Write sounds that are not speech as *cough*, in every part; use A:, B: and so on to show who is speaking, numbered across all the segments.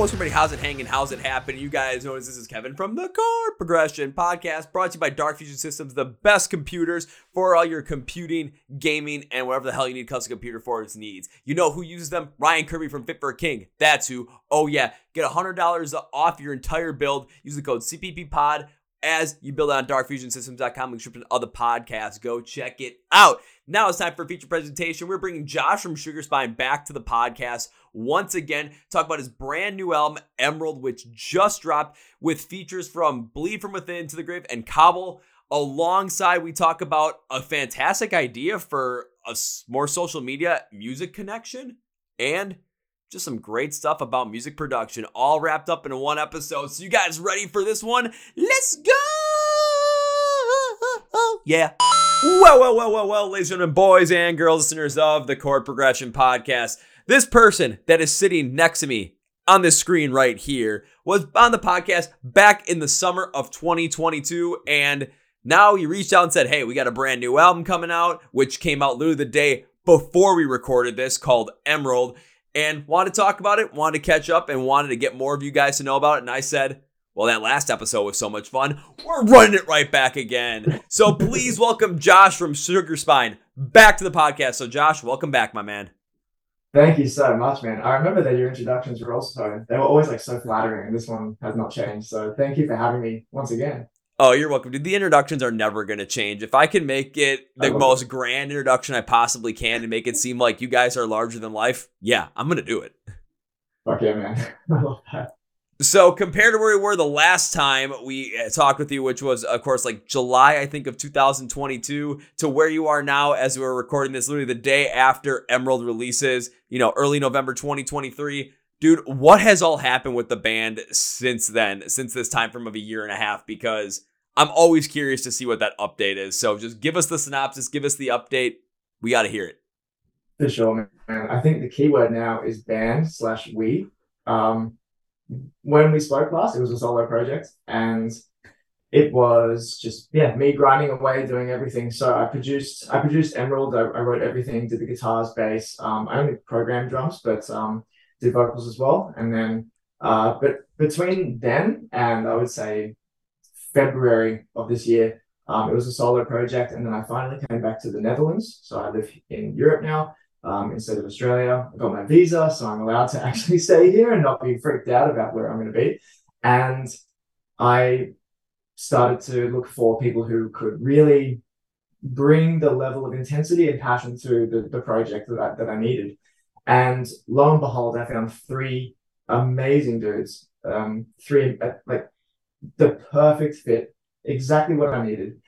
A: what's everybody? How's it hanging? How's it happening? You guys know this is Kevin from the Chord Progression Podcast, brought to you by Dark Fusion Systems, the best computers for all your computing, gaming, and whatever the hell you need custom computer for its needs. You know who uses them? Ryan Kirby from Fit for a King. That's who. Oh yeah, get $100 off your entire build. Use the code CPP Pod as you build on darkfusionsystems.com, description of the podcast. Go check it out. Now it's time for a feature presentation. We're bringing Josh from Sugar Spine back to the podcast once again. Talk about his brand new album, Emerald, which just dropped with features from Bleed From Within to the Grave and Cobble. Alongside, we talk about a fantastic idea for a more social media music connection and just some great stuff about music production, all wrapped up in one episode. So, you guys ready for this one? Let's go! Yeah. Well, well, well, well, well, ladies and gentlemen, boys and girls, listeners of the Chord Progression Podcast. This person that is sitting next to me on this screen right here was on the podcast back in the summer of 2022. And now he reached out and said, Hey, we got a brand new album coming out, which came out literally the day before we recorded this called Emerald and wanted to talk about it, wanted to catch up, and wanted to get more of you guys to know about it. And I said, well, that last episode was so much fun. We're running it right back again. So *laughs* please welcome Josh from Sugar Spine back to the podcast. So, Josh, welcome back, my man.
B: Thank you so much, man. I remember that your introductions were also, they were always like so flattering, and this one has not changed. So, thank you for having me once again.
A: Oh, you're welcome, dude. The introductions are never going to change. If I can make it the most it. grand introduction I possibly can and make it seem like you guys are larger than life, yeah, I'm going to do it.
B: Fuck yeah, man. *laughs* I love that.
A: So compared to where we were the last time we uh, talked with you, which was of course like July, I think of 2022, to where you are now as we're recording this, literally the day after Emerald releases, you know, early November 2023. Dude, what has all happened with the band since then, since this time from of a year and a half? Because I'm always curious to see what that update is. So just give us the synopsis, give us the update. We got to hear it.
B: For sure, man. I think the keyword now is band slash we. Um, when we spoke last, it was a solo project, and it was just yeah me grinding away doing everything. So I produced I produced Emerald. I, I wrote everything, did the guitars, bass. Um, I only programmed drums, but um, did vocals as well. And then, uh, but between then and I would say February of this year. Um, it was a solo project, and then I finally came back to the Netherlands. So I live in Europe now um, instead of Australia. I got my visa, so I'm allowed to *laughs* actually stay here and not be freaked out about where I'm going to be. And I started to look for people who could really bring the level of intensity and passion to the, the project that I, that I needed. And lo and behold, I found three amazing dudes, um, three uh, like the perfect fit, exactly what I needed.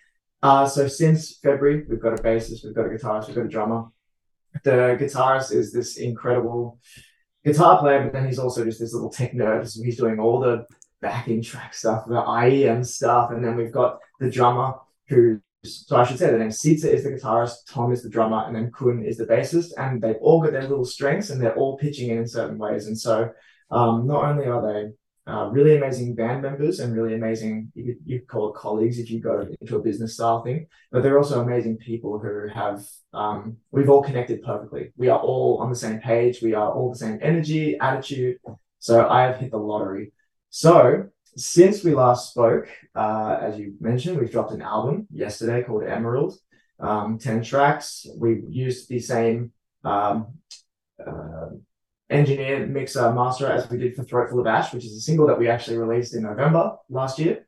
B: Uh, so since February, we've got a bassist, we've got a guitarist, we've got a drummer. The guitarist is this incredible guitar player, but then he's also just this little tech nerd. So he's doing all the backing track stuff, the IEM stuff, and then we've got the drummer who. So I should say the name Sita is the guitarist, Tom is the drummer, and then Kun is the bassist, and they've all got their little strengths, and they're all pitching in in certain ways. And so, um, not only are they uh, really amazing band members and really amazing you could, you could call it colleagues if you go into a business style thing but they're also amazing people who have um, we've all connected perfectly. We are all on the same page. We are all the same energy attitude. So i have hit the lottery. So since we last spoke uh, as you mentioned we've dropped an album yesterday called emerald um, 10 tracks. We used the same um, uh, engineer, mixer, master as we did for Throatful of Ash, which is a single that we actually released in November last year.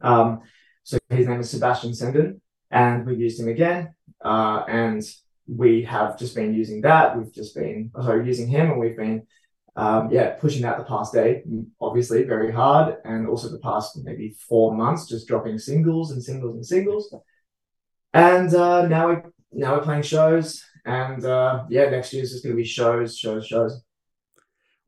B: Um, so his name is Sebastian Senden, and we've used him again. Uh, and we have just been using that. We've just been sorry using him, and we've been um, yeah pushing that the past day, obviously very hard, and also the past maybe four months, just dropping singles and singles and singles. And uh, now we now we're playing shows and uh, yeah, next year is just going to be shows, shows, shows.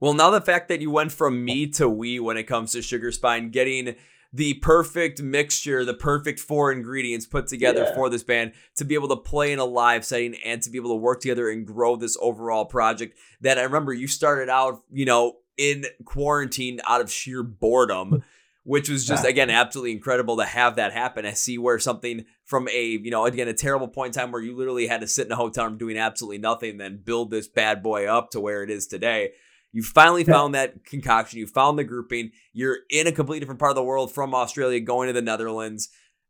A: Well, now the fact that you went from me to we when it comes to Sugar Spine, getting the perfect mixture, the perfect four ingredients put together yeah. for this band to be able to play in a live setting and to be able to work together and grow this overall project. That I remember you started out, you know, in quarantine out of sheer boredom which was just again absolutely incredible to have that happen. I see where something from a you know again a terrible point in time where you literally had to sit in a hotel room doing absolutely nothing, then build this bad boy up to where it is today. You finally found that concoction. You found the grouping. You're in a completely different part of the world from Australia, going to the Netherlands,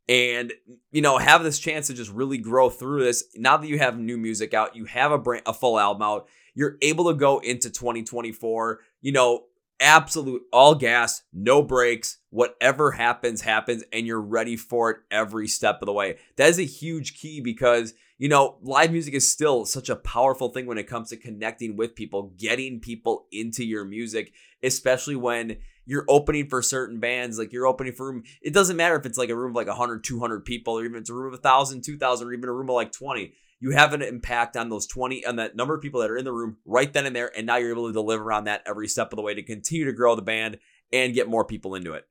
A: and you know have this chance to just really grow through this. Now that you have new music out, you have a brand, a full album out. You're able to go into 2024. You know, absolute all gas, no brakes. Whatever happens, happens, and you're ready for it every step of the way. That is a huge key because you know, live music is still such a powerful thing when it comes to connecting with people, getting people into your music, especially when you're opening for certain bands, like you're opening for room. It doesn't matter if it's like a room of like 100, 200 people, or even it's a room of 1,000, 2,000, or even a room of like 20. You have an impact on those 20 and that number of people that are in the room right then and there. And now you're able to deliver on that every step of the way to continue to grow the band and get more people into it.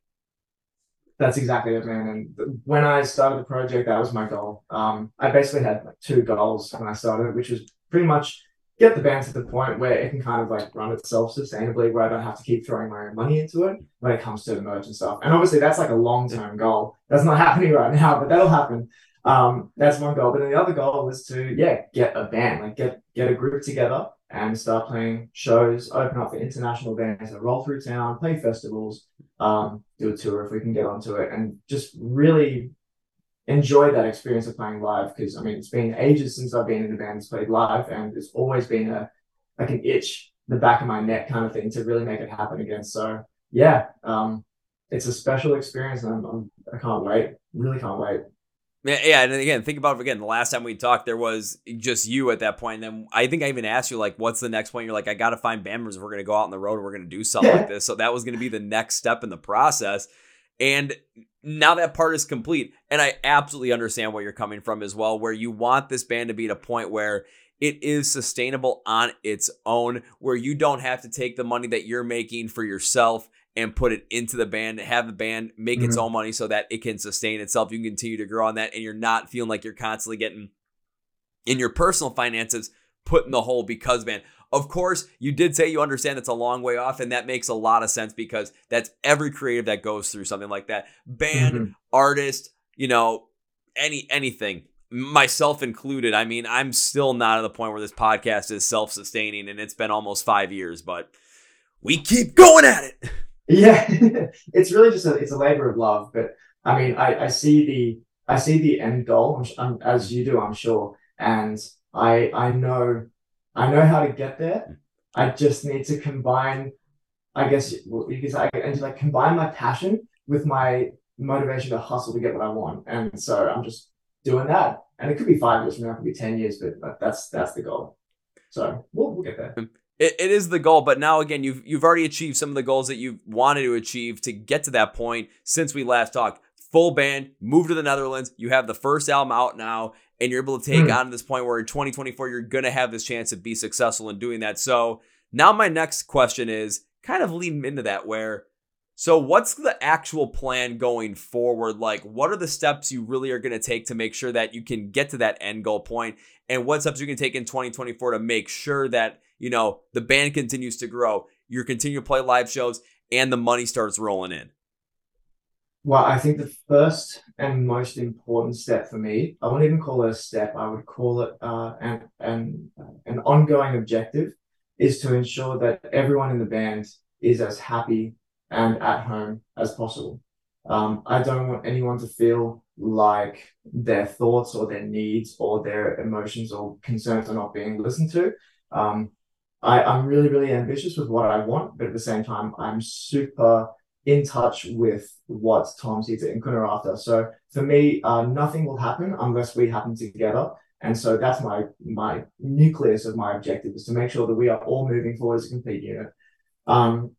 B: That's exactly it, man. And when I started the project, that was my goal. Um, I basically had like two goals when I started, which was pretty much get the band to the point where it can kind of like run itself sustainably, where I don't have to keep throwing my own money into it when it comes to the merch and stuff. And obviously, that's like a long term goal. That's not *laughs* happening right now, but that'll happen. Um, that's one goal. But then the other goal was to yeah get a band, like get get a group together and start playing shows, open up for international bands and roll through town, play festivals, um, do a tour if we can get onto it, and just really enjoy that experience of playing live. Because I mean, it's been ages since I've been in a band that's played live, and it's always been a like an itch the back of my neck kind of thing to really make it happen again. So yeah, um, it's a special experience, and I'm, I'm I can't wait. Really can't wait.
A: Yeah, and again, think about it again. The last time we talked, there was just you at that point. And then I think I even asked you, like, what's the next point? You're like, I got to find band members. We're going to go out on the road. And we're going to do something like this. So that was going to be the next step in the process. And now that part is complete. And I absolutely understand where you're coming from as well, where you want this band to be at a point where it is sustainable on its own, where you don't have to take the money that you're making for yourself and put it into the band, have the band make mm-hmm. its own money so that it can sustain itself. You can continue to grow on that, and you're not feeling like you're constantly getting in your personal finances put in the hole because man. Of course, you did say you understand it's a long way off, and that makes a lot of sense because that's every creative that goes through something like that. Band, mm-hmm. artist, you know, any anything, myself included. I mean, I'm still not at the point where this podcast is self-sustaining, and it's been almost five years, but we keep going at it. *laughs*
B: Yeah, *laughs* it's really just a it's a labor of love. But I mean, I I see the I see the end goal as you do, I'm sure, and I I know I know how to get there. I just need to combine, I guess could say, and like combine my passion with my motivation to hustle to get what I want. And so I'm just doing that. And it could be five years from now, it could be ten years, but that's that's the goal. So we'll, we'll get there um,
A: it, it is the goal, but now again, you've you've already achieved some of the goals that you wanted to achieve to get to that point since we last talked. Full band, move to the Netherlands. You have the first album out now, and you're able to take mm. on this point where in 2024 you're gonna have this chance to be successful in doing that. So now my next question is kind of leading into that where so what's the actual plan going forward like what are the steps you really are going to take to make sure that you can get to that end goal point and what steps you can take in 2024 to make sure that you know, the band continues to grow, you continue to play live shows, and the money starts rolling in?
B: Well, I think the first and most important step for me, I wouldn't even call it a step, I would call it uh, an, an, an ongoing objective, is to ensure that everyone in the band is as happy and at home as possible. Um, I don't want anyone to feel like their thoughts or their needs or their emotions or concerns are not being listened to. Um, I, I'm really, really ambitious with what I want, but at the same time, I'm super in touch with what Tom sees and Kun are after. So for me, uh, nothing will happen unless we happen together. And so that's my my nucleus of my objective is to make sure that we are all moving forward as a complete unit. Um,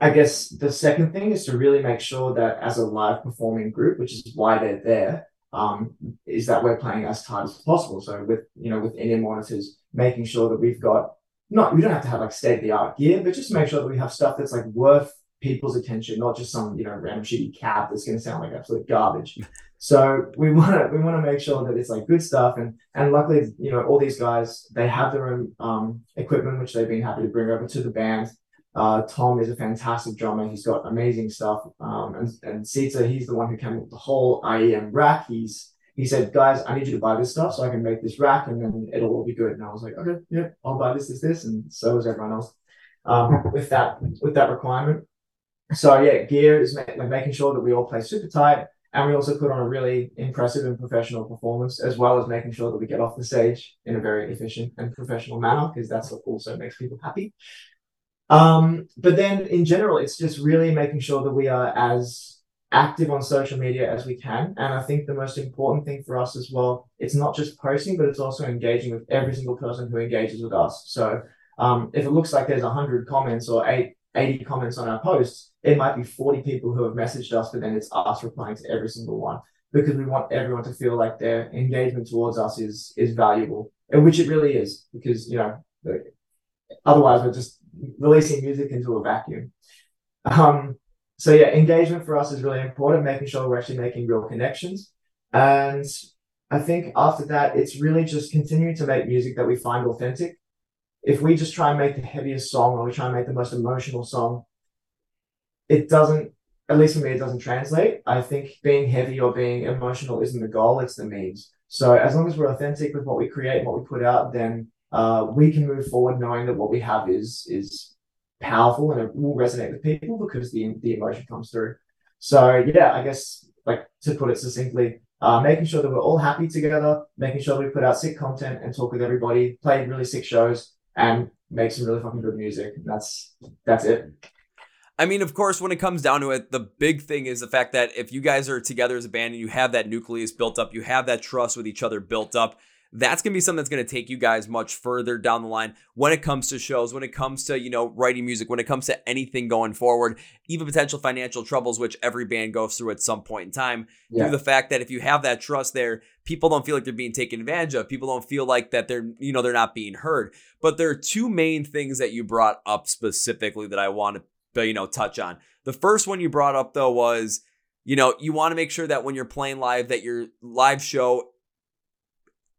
B: I guess the second thing is to really make sure that as a live performing group, which is why they're there, um, is that we're playing as tight as possible. So with you know with in monitors, making sure that we've got not we don't have to have like state of the art gear, but just make sure that we have stuff that's like worth people's attention, not just some you know random shitty cab that's going to sound like absolute garbage. *laughs* So we want to we want to make sure that it's like good stuff, and and luckily you know all these guys they have their own um, equipment which they've been happy to bring over to the band. Uh, Tom is a fantastic drummer. He's got amazing stuff. Um, and and Sita, he's the one who came up with the whole IEM rack. He's he said, guys, I need you to buy this stuff so I can make this rack and then it'll all be good. And I was like, okay, yeah, I'll buy this, this, this. And so was everyone else. um, with that with that requirement. So yeah, gear is ma- like making sure that we all play super tight, and we also put on a really impressive and professional performance, as well as making sure that we get off the stage in a very efficient and professional manner, because that's what also makes people happy. Um, but then in general, it's just really making sure that we are as active on social media as we can. And I think the most important thing for us as well, it's not just posting, but it's also engaging with every single person who engages with us. So um, if it looks like there's 100 comments or eight, 80 comments on our posts, it might be 40 people who have messaged us, but then it's us replying to every single one because we want everyone to feel like their engagement towards us is is valuable, and which it really is because you know otherwise we're just releasing music into a vacuum. Um, so yeah, engagement for us is really important, making sure we're actually making real connections. And I think after that, it's really just continuing to make music that we find authentic. If we just try and make the heaviest song or we try and make the most emotional song, it doesn't, at least for me, it doesn't translate. I think being heavy or being emotional isn't the goal, it's the means. So as long as we're authentic with what we create and what we put out, then uh, we can move forward knowing that what we have is is powerful and it will resonate with people because the the emotion comes through. So yeah, I guess like to put it succinctly, uh, making sure that we're all happy together, making sure we put out sick content and talk with everybody, play really sick shows, and make some really fucking good music. That's that's it.
A: I mean, of course, when it comes down to it, the big thing is the fact that if you guys are together as a band and you have that nucleus built up, you have that trust with each other built up, that's going to be something that's going to take you guys much further down the line when it comes to shows, when it comes to, you know, writing music, when it comes to anything going forward, even potential financial troubles, which every band goes through at some point in time. Yeah. Through the fact that if you have that trust there, people don't feel like they're being taken advantage of. People don't feel like that they're, you know, they're not being heard. But there are two main things that you brought up specifically that I want to, uh, you know, touch on. The first one you brought up though was, you know, you want to make sure that when you're playing live, that your live show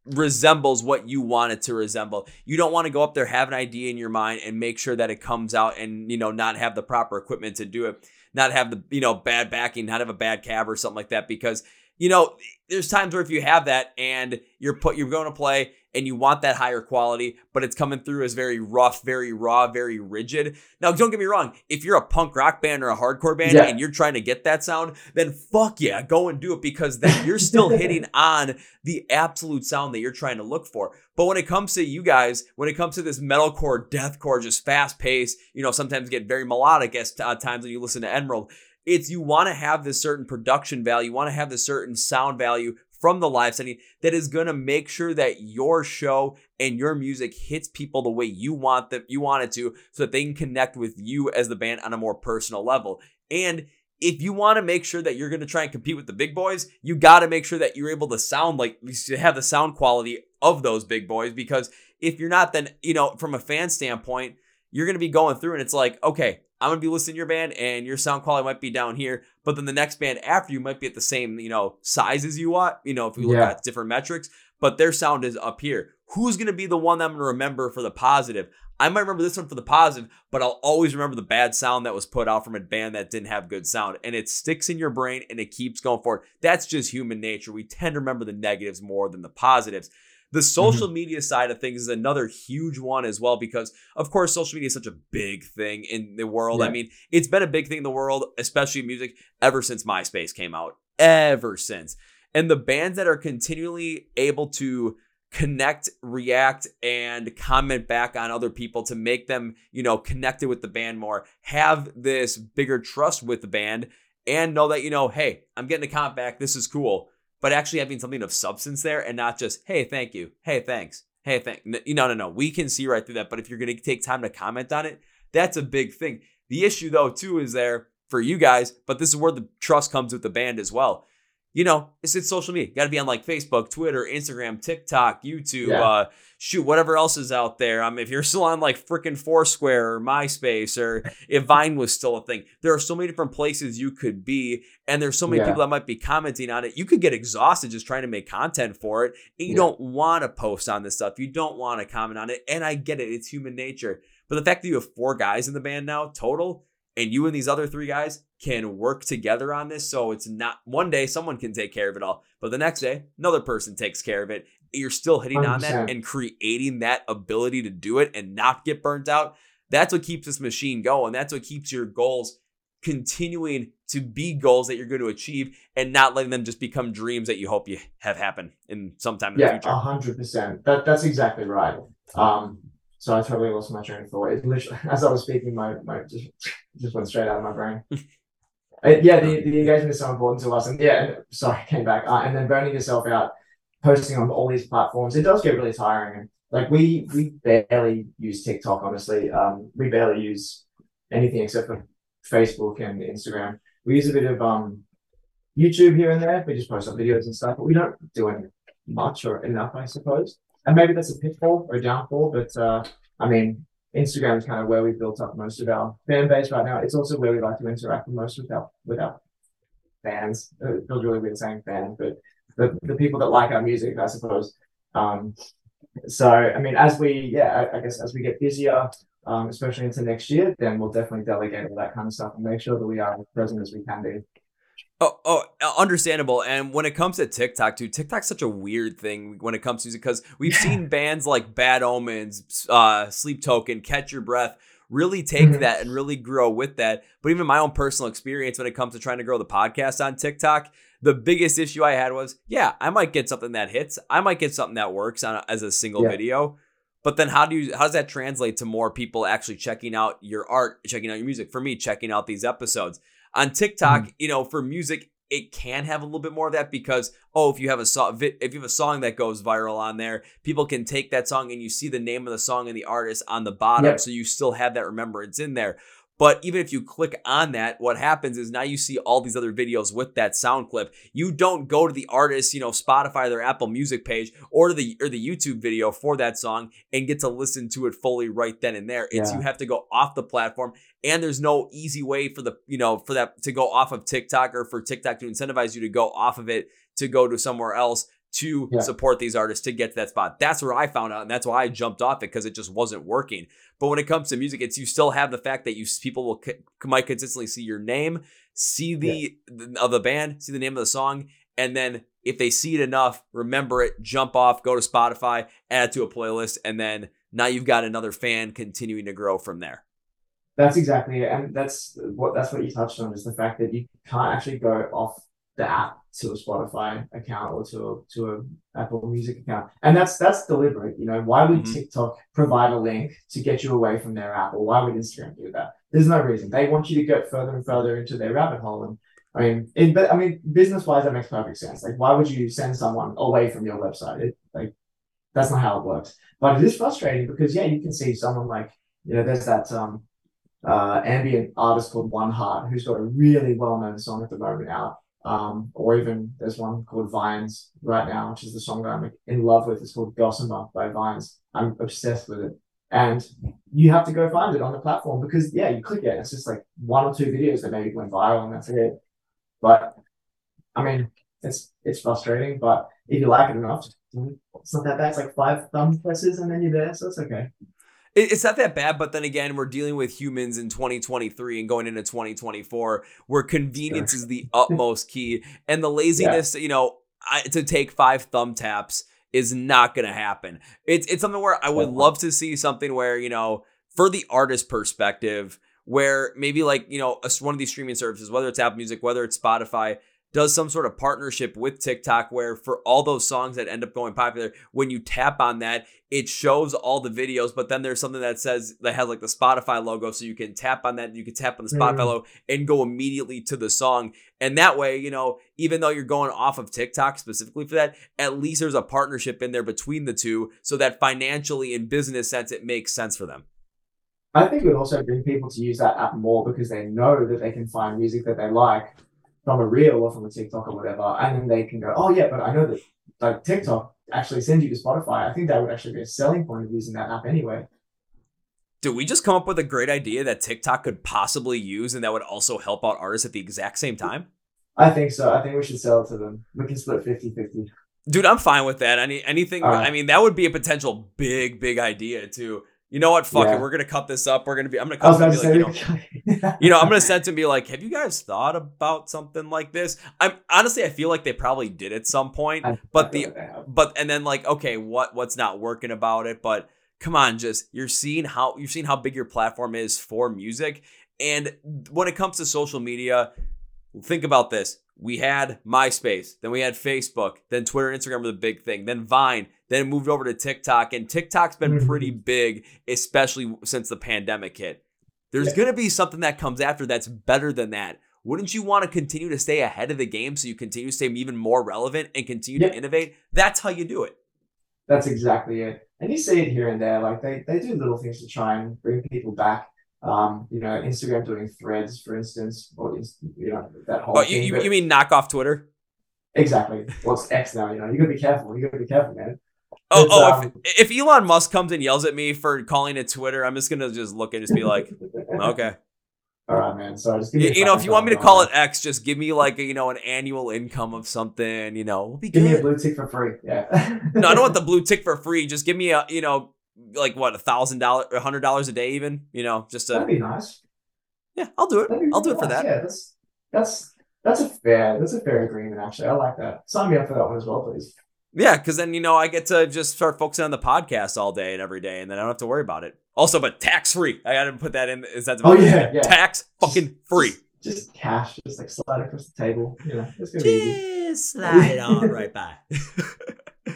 A: resembles what you want it to resemble. You don't want to go up there, have an idea in your mind, and make sure that it comes out and, you know, not have the proper equipment to do it, not have the, you know, bad backing, not have a bad cab or something like that. Because, you know, there's times where if you have that and you're put, you're going to play and you want that higher quality, but it's coming through as very rough, very raw, very rigid. Now, don't get me wrong. If you're a punk rock band or a hardcore band yeah. and you're trying to get that sound, then fuck yeah, go and do it because then you're still *laughs* hitting on the absolute sound that you're trying to look for. But when it comes to you guys, when it comes to this metalcore, deathcore, just fast pace, you know, sometimes get very melodic at uh, times when you listen to Emerald it's you want to have this certain production value, you want to have this certain sound value from the live setting that is going to make sure that your show and your music hits people the way you want them you want it to so that they can connect with you as the band on a more personal level. And if you want to make sure that you're going to try and compete with the big boys, you got to make sure that you're able to sound like you have the sound quality of those big boys because if you're not then, you know, from a fan standpoint, you're going to be going through and it's like, okay, I'm gonna be listening to your band, and your sound quality might be down here, but then the next band after you might be at the same, you know, size as you want. You know, if we look yeah. at different metrics, but their sound is up here. Who's gonna be the one that I'm gonna remember for the positive? I might remember this one for the positive, but I'll always remember the bad sound that was put out from a band that didn't have good sound. And it sticks in your brain and it keeps going forward. That's just human nature. We tend to remember the negatives more than the positives. The social mm-hmm. media side of things is another huge one as well because, of course, social media is such a big thing in the world. Yeah. I mean, it's been a big thing in the world, especially music, ever since MySpace came out. Ever since. And the bands that are continually able to connect, react, and comment back on other people to make them, you know, connected with the band more, have this bigger trust with the band, and know that, you know, hey, I'm getting a comment back. This is cool but actually having something of substance there and not just, hey, thank you. Hey, thanks. Hey, thank no, no, no. We can see right through that. But if you're to take time to comment on it, that's a big thing. The issue, though, too, is there for you guys, but this is where the trust comes with the band as well you know, it's, it's social media. Got to be on like Facebook, Twitter, Instagram, TikTok, YouTube, yeah. uh, shoot, whatever else is out there. I mean, if you're *laughs* still on like freaking Foursquare or MySpace or *laughs* if Vine was still a thing, there are so many different places you could be. And there's so many yeah. people that might be commenting on it. You could get exhausted just trying to make content for it. And you yeah. don't want to post on this stuff. You don't want to comment on it. And I get it. It's human nature. But the fact that you have four guys in the band now total, and you and these other three guys can work together on this. So it's not one day someone can take care of it all, but the next day another person takes care of it. You're still hitting 100%. on that and creating that ability to do it and not get burnt out. That's what keeps this machine going. That's what keeps your goals continuing to be goals that you're going to achieve and not letting them just become dreams that you hope you have happen in sometime in
B: yeah,
A: the future.
B: hundred percent. That that's exactly right. Um, so I totally lost my train of thought. It literally, *laughs* as I was speaking, my my just *laughs* just went straight out of my brain. *laughs* uh, yeah, the, the engagement is so important to us, and yeah, and, sorry, came back, uh, and then burning yourself out, posting on all these platforms, it does get really tiring. And like we we barely use TikTok, honestly. Um, we barely use anything except for Facebook and Instagram. We use a bit of um YouTube here and there. We just post up videos and stuff, but we don't do any much or enough, I suppose. And maybe that's a pitfall or a downfall, but uh, I mean, Instagram is kind of where we built up most of our fan base right now. It's also where we like to interact the most with our with our fans. It feels really weird saying fan, but the, the people that like our music, I suppose. Um, so I mean, as we yeah, I, I guess as we get busier, um, especially into next year, then we'll definitely delegate all that kind of stuff and make sure that we are as present as we can be.
A: Oh, oh, understandable. And when it comes to TikTok, too, TikTok's such a weird thing when it comes to music because we've seen bands like Bad Omens, uh, Sleep Token, Catch Your Breath really take mm-hmm. that and really grow with that. But even my own personal experience when it comes to trying to grow the podcast on TikTok, the biggest issue I had was, yeah, I might get something that hits, I might get something that works on as a single yeah. video. But then how do you how does that translate to more people actually checking out your art, checking out your music? For me, checking out these episodes. On TikTok, mm-hmm. you know, for music, it can have a little bit more of that because oh, if you have a song, if you have a song that goes viral on there, people can take that song and you see the name of the song and the artist on the bottom, yep. so you still have that remembrance in there. But even if you click on that, what happens is now you see all these other videos with that sound clip. You don't go to the artist, you know, Spotify, their Apple Music page, or to the or the YouTube video for that song and get to listen to it fully right then and there. It's yeah. you have to go off the platform, and there's no easy way for the you know for that to go off of TikTok or for TikTok to incentivize you to go off of it to go to somewhere else to yeah. support these artists to get to that spot. That's where I found out, and that's why I jumped off it because it just wasn't working. But when it comes to music, it's you still have the fact that you people will might consistently see your name, see the, yeah. the of the band, see the name of the song, and then if they see it enough, remember it, jump off, go to Spotify, add it to a playlist, and then now you've got another fan continuing to grow from there.
B: That's exactly it, and that's what that's what you touched on is the fact that you can't actually go off the app to a Spotify account or to a, to a Apple Music account, and that's that's deliberate. You know, why would mm-hmm. TikTok provide a link to get you away from their app, or why would Instagram do that? There's no reason. They want you to get further and further into their rabbit hole, and I mean, it, but I mean, business wise, that makes perfect sense. Like, why would you send someone away from your website? It, like, that's not how it works. But it is frustrating because yeah, you can see someone like you know, there's that um uh ambient artist called One Heart who's got a really well known song at the moment out um, or even there's one called Vines right now, which is the song that I'm in love with. It's called Gossamer by Vines. I'm obsessed with it. And you have to go find it on the platform because yeah, you click it, it's just like one or two videos that maybe went viral and that's it. But I mean, it's it's frustrating, but if you like it enough, it's not that bad. It's like five thumb presses and then you're there, so it's okay
A: it's not that bad, but then again, we're dealing with humans in 2023 and going into 2024, where convenience sure. is the utmost key, and the laziness, yeah. you know, I, to take five thumb taps is not going to happen. It's it's something where I would love to see something where you know, for the artist perspective, where maybe like you know, one of these streaming services, whether it's Apple Music, whether it's Spotify, does some sort of partnership with TikTok where for all those songs that end up going popular, when you tap on that, it shows all the videos, but then there's something that says that has like the Spotify logo. So you can tap on that, you can tap on the Spotify mm. logo and go immediately to the song. And that way, you know, even though you're going off of TikTok specifically for that, at least there's a partnership in there between the two so that financially in business sense, it makes sense for them.
B: I think it would also bring people to use that app more because they know that they can find music that they like from a reel or from a TikTok or whatever, and then they can go, oh yeah, but I know that like TikTok actually sends you to Spotify. I think that would actually be a selling point of using that app anyway.
A: Did we just come up with a great idea that TikTok could possibly use and that would also help out artists at the exact same time?
B: I think so. I think we should sell it to them. We can split 50 50.
A: Dude, I'm fine with that. Any anything right. I mean, that would be a potential big, big idea too you know what? Fuck yeah. it. We're gonna cut this up. We're gonna be. I'm gonna cut. I was like, you know, *laughs* you know, I'm gonna send to be like, have you guys thought about something like this? I'm honestly, I feel like they probably did at some point, I, but the, but and then like, okay, what what's not working about it? But come on, just you're seeing how you're seeing how big your platform is for music. And when it comes to social media, think about this. We had MySpace, then we had Facebook, then Twitter and Instagram were the big thing, then Vine, then it moved over to TikTok. And TikTok's been
B: Mhm.
A: pretty big, especially since the pandemic hit. There's
B: Yeah.
A: gonna be something that comes after that's better than that. Wouldn't you want to continue to stay ahead of the game so you continue to stay even more relevant and continue to innovate? That's how you do it.
B: That's exactly it. And you see it here and there. Like they, they do little things to try and bring people back. Um, you know, Instagram doing threads, for instance, or you know that whole
A: Oh, you, you, you mean knock off Twitter?
B: exactly? Well, it's X now. You know, you gotta be careful. You gotta be careful, man.
A: Oh,
B: It's,
A: oh
B: um,
A: if, if Elon Musk comes and yells at me for calling it Twitter, I'm just gonna just look and just be like, *laughs* okay.
B: All right, man. So just give
A: You, you know, if you want me to call it X, just give me like a, you know an annual income of something. You know, we'll be
B: Give me a blue tick for free. Yeah.
A: No, I don't want the *laughs* blue tick for free. Just give me a you know like what a thousand dollars, a hundred dollars a day, even. You know, just
B: That'd be nice.
A: yeah. I'll do it. I'll do it for that.
B: Yeah, that's that's that's a fair that's a fair agreement. Actually, I like that. Sign me up for that one as well, please.
A: Yeah, because then you know I get to just start focusing on the podcast all day and every day, and then I don't have to worry about it. Also, but tax free. I got to put that in. Is that the
B: Oh, yeah, yeah.
A: tax fucking free?
B: Just, just cash, just like slide across the table. You know, it's gonna be easy.
A: Just slide on right by. *laughs*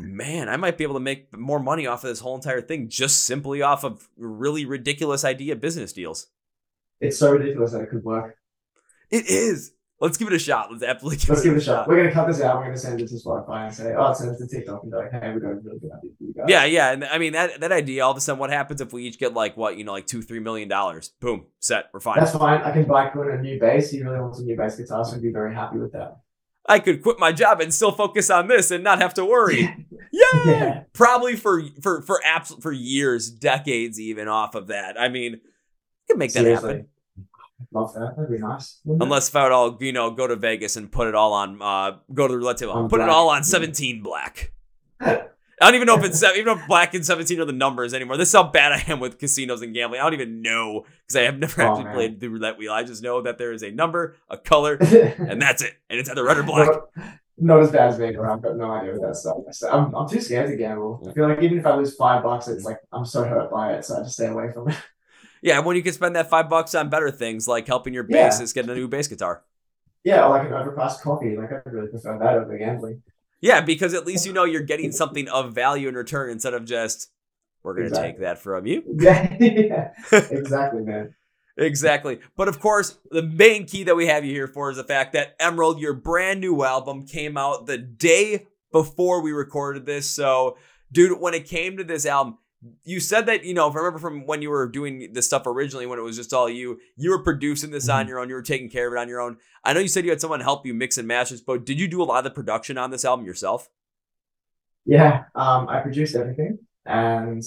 A: Man, I might be able to make more money off of this whole entire thing just simply off of really ridiculous idea business deals.
B: It's so ridiculous that it could work.
A: It is. Let's give it a shot. Let's absolutely give
B: Let's
A: it
B: give it a shot. We're gonna cut this out. We're gonna send it to Spotify and say, "Oh, send it to TikTok," and be like, "Hey, we got a really good idea for you guys."
A: Yeah, yeah, and I mean that that idea. All of a sudden, what happens if we each get like what you know, like two, three million dollars? Boom, set. We're fine.
B: that's fine. I can buy Quinn a new bass. He really wants a new bass guitar, so I'd be very happy with that.
A: I could quit my job and still focus on this and not have to worry. *laughs* Yay!
B: Yeah.
A: Probably for for for abs- for years, decades, even off of that. I mean, you can make that
B: Seriously.
A: happen.
B: Love that. That'd be nice.
A: Unless if I would all you know go to Vegas and put it all on uh go to the roulette table,
B: On
A: put it all on seventeen black. *laughs* I don't even know if it's even if black and seventeen are the numbers anymore. This is how bad I am with casinos and gambling. I don't even know because I have never
B: Oh,
A: actually
B: man.
A: played the roulette wheel. I just know that there is a number, a color, *laughs* and that's it, and it's either red or black.
B: Not, as bad as but I've got no idea what that stuff. is. I'm, I'm too scared to gamble. I feel like even if I lose five bucks, it's like I'm so hurt by it, so I just stay away from it. *laughs*
A: Yeah, when you can spend that five bucks on better things like helping your
B: Yeah.
A: bassist get a new bass guitar.
B: Yeah, or like an overpriced coffee. Like I really prefer that over gambling.
A: Yeah, because at least you know you're getting something of value in return instead of just we're gonna
B: Exactly.
A: take that from you. *laughs*
B: Yeah, yeah, *laughs* exactly, man.
A: Exactly. But of course, the main key that we have you here for is the fact that Emerald, your brand new album, came out the day before we recorded this. So, dude, when it came to this album, you said that, you know, if I remember from when you were doing this stuff originally, when it was just all you, you were producing this on
B: Mhm.
A: your own, you were taking care of it on your own. I know you said you had someone help you mix and masters, but did you do a lot of the production on this album yourself?
B: Yeah, um, I produced everything, and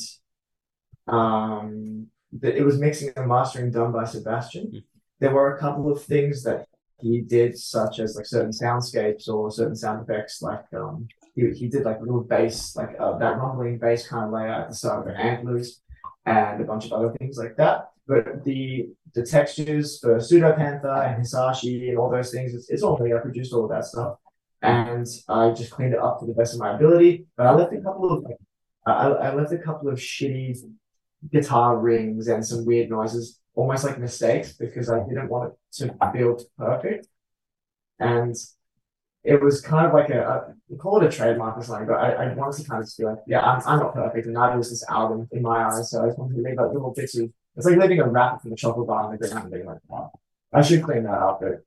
B: um, the, it was mixing and mastering done by Sebastian.
A: Mm.
B: There were a couple of things that he did, such as like certain soundscapes or certain sound effects, like um, he, he did like a little bass, like uh, that rumbling bass kind of layout at the start of the antlers, and a bunch of other things like that. But the the textures for Pseudo Panther and Hisashi and all those things, it's, it's all me. I produced all of that stuff and I just cleaned it up to the best of my ability. But I left a couple of like, I, I left a couple of shitty guitar rings and some weird noises, almost like mistakes, because I didn't want it to feel perfect. And it was kind of like a, a we call it a trademark or something, but I, I wanted to kind of just be like, yeah, I'm, I'm not perfect, and neither is this album in my eyes. So I just wanted to leave like little bits of it's like leaving a wrapper from the chocolate bar on the ground and being like, wow, I should clean that up, but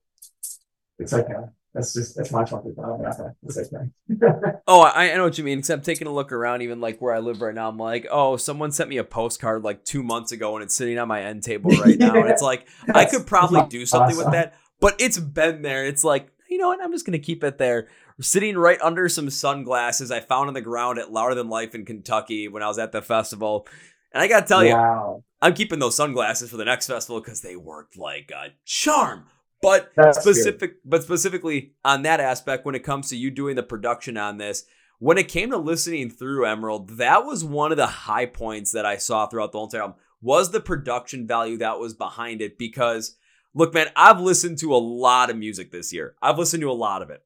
B: it's okay. That's just that's my chocolate bar. wrapper. It's okay. *laughs*
A: Oh, I, I know what you mean. Except taking a look around, even like where I live right now, I'm like, oh, someone sent me a postcard like two months ago, and it's sitting on my end table right now. And it's *laughs* like, I could probably do something with that, but it's been there. It's like, you know what? I'm just gonna keep it there, sitting right under some sunglasses I found on the ground at Louder Than Life in Kentucky when I was at the festival. And I gotta tell you, I'm keeping those sunglasses for the next festival because they worked like a charm. But
B: That's good.
A: specific, but specifically on that aspect, when it comes to you doing the production on this, when it came to listening through Emerald, that was one of the high points that I saw throughout the whole entire album. Was the production value that was behind it? Because look, man, I've listened to a lot of music this year. I've listened to a lot of it,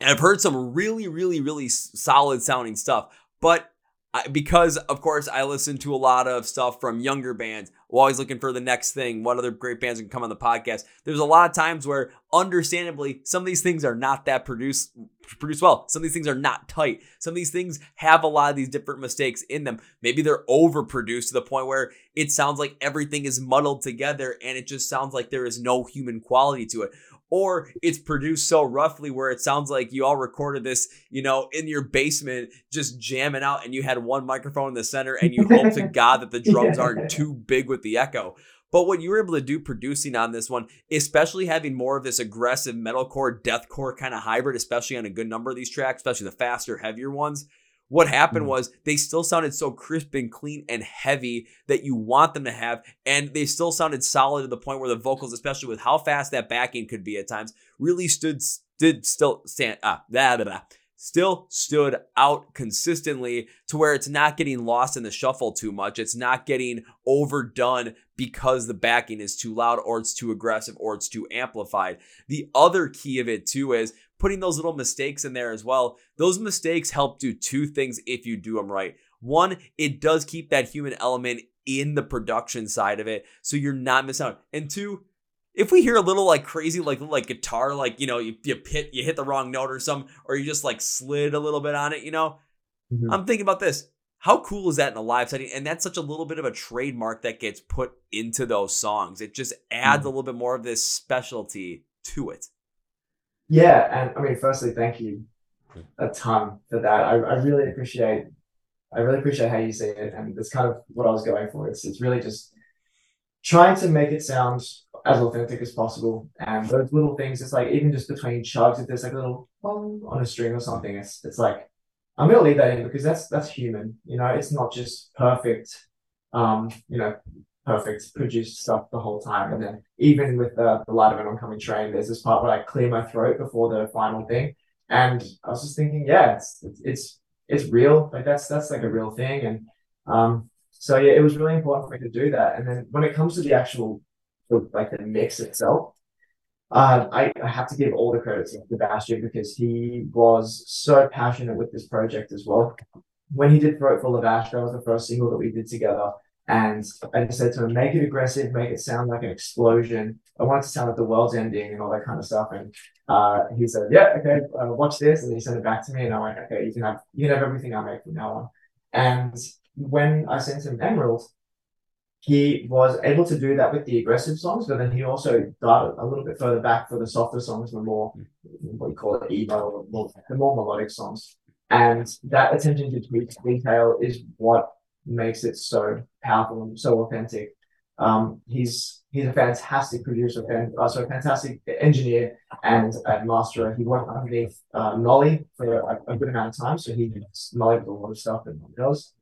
A: and I've heard some really, really, really solid sounding stuff. But because of course I listen to a lot of stuff from younger bands. always looking for the next thing. What other great bands can come on the podcast? There's a lot of times where, understandably, some of these things are not that produced produced well. Some of these things are not tight. Some of these things have a lot of these different mistakes in them. Maybe they're overproduced to the point where it sounds like everything is muddled together and it just sounds like there is no human quality to it or it's produced so roughly where it sounds like you all recorded this, you know, in your basement, just jamming out, and you had one microphone in the center, and you hope to *laughs* God that the drums aren't *laughs* too big with the echo. But what you were able to do producing on this one, especially having more of this aggressive metalcore, deathcore kind of hybrid, especially on a good number of these tracks, especially the faster, heavier ones, what happened mm. was they still sounded so crisp and clean and heavy that you want them to have. And they still sounded solid to the point where the vocals, especially with how fast that backing could be at times, really stood, did still stand, ah, blah, blah, blah, still stood out consistently to where it's not getting lost in the shuffle too much. It's not getting overdone because the backing is too loud or it's too aggressive or it's too amplified. The other key of it too is putting those little mistakes in there as well. Those mistakes help do two things if you do them right. One, it does keep that human element in the production side of it, so you're not missing out. And two, if we hear a little like crazy like like guitar like you know you, you hit you hit the wrong note or some or you just like slid a little bit on it you know mm-hmm. i'm thinking about this how cool is that in a live setting and that's such a little bit of a trademark that gets put into those songs it just adds mm-hmm. a little bit more of this specialty to it
B: yeah, and I mean, firstly, thank you a ton for that. I, I really appreciate I really appreciate how you say it, and that's kind of what I was going for. It's it's really just trying to make it sound as authentic as possible, and those little things. It's like even just between chugs, if there's like a little on a string or something, it's it's like I'm gonna leave that in because that's that's human. You know, it's not just perfect. Um, you know, perfect produced stuff the whole time. And then even with the, the light of an oncoming train, there's this part where I clear my throat before the final thing. And I was just thinking, yeah, it's it's it's real. Like that's that's like a real thing. And um so yeah, it was really important for me to do that. And then when it comes to the actual like the mix itself, uh, I, I have to give all the credit to Sebastian because he was so passionate with this project as well. When he did Throat Full of Ash, that was the first single that we did together. And I just said to him, make it aggressive, make it sound like an explosion. I want it to sound like the world's ending and all that kind of stuff. And uh, he said, yeah, okay, uh, watch this. And he sent it back to me. And I went, okay, you can have, you can have everything I make from now on. And when I sent him Emerald, he was able to do that with the aggressive songs, but then he also got a little bit further back for the softer songs, the more, what you call it, emo, the more melodic songs. And that attention to detail is what makes it so powerful and so authentic. Um, he's he's a fantastic producer, fan, uh, so fantastic engineer and a masterer. He worked underneath uh, Nolly for a, a, good amount of time, so he Nolly with a lot of stuff Nolly does.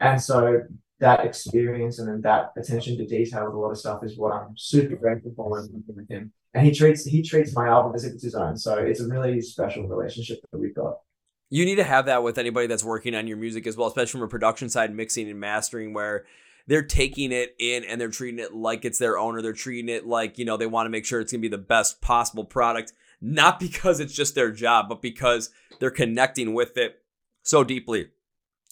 B: And so that experience and then that attention to detail with a lot of stuff is what I'm super grateful for working with him. And he treats he treats my album as if it's his own. So it's a really special relationship that we've got
A: you need to have that with anybody that's working on your music as well, especially from a production side, mixing and mastering, where they're taking it in and they're treating it like it's their own, or they're treating it like, you know, they want to make sure it's going to be the best possible product, not *laughs* because it's just their job, but because they're connecting with it so deeply,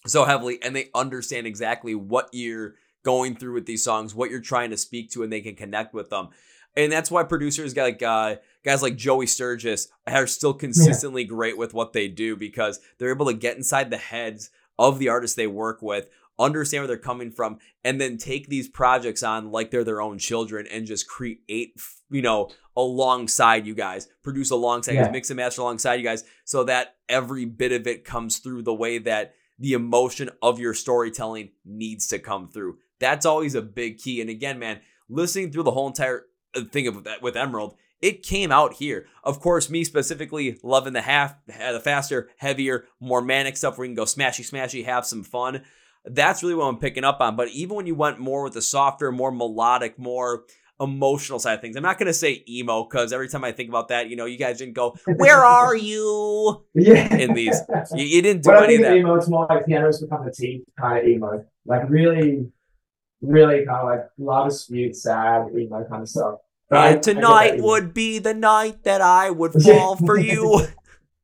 A: so heavily, and they understand exactly what you're going through with these songs, what you're trying to speak to, and they can connect with them. And that's why producers like uh, guys like Joey Sturgis are still consistently yeah. great with what they do because they're able to get inside the heads of the artists they work with, understand where they're coming from, and then take these projects on like they're their own children and just create, you know, alongside you guys, produce alongside yeah. mix and master alongside you guys, so that every bit of it comes through the way that the emotion of your storytelling needs to come through. That's always a big key. And again, man, listening through the whole entire uh, thing of with Emerald, it came out here. Of course, me specifically loving the half, uh, the faster, heavier, more manic stuff where you can go smashy, smashy, have some fun. That's really what I'm picking up on. But even when you went more with the softer, more melodic, more emotional side of things, I'm not going to say emo because every time I think about that, you know, you guys didn't go, *laughs* "Where are you?"
B: Yeah.
A: In these, *laughs* you, you didn't do
B: but
A: any of that.
B: Emo, it's more like Pianos Become the Teeth kind of emo, like really, really kind of like a lot of sweet, sad emo kind of stuff.
A: And tonight would be the night that I would *laughs* fall for you.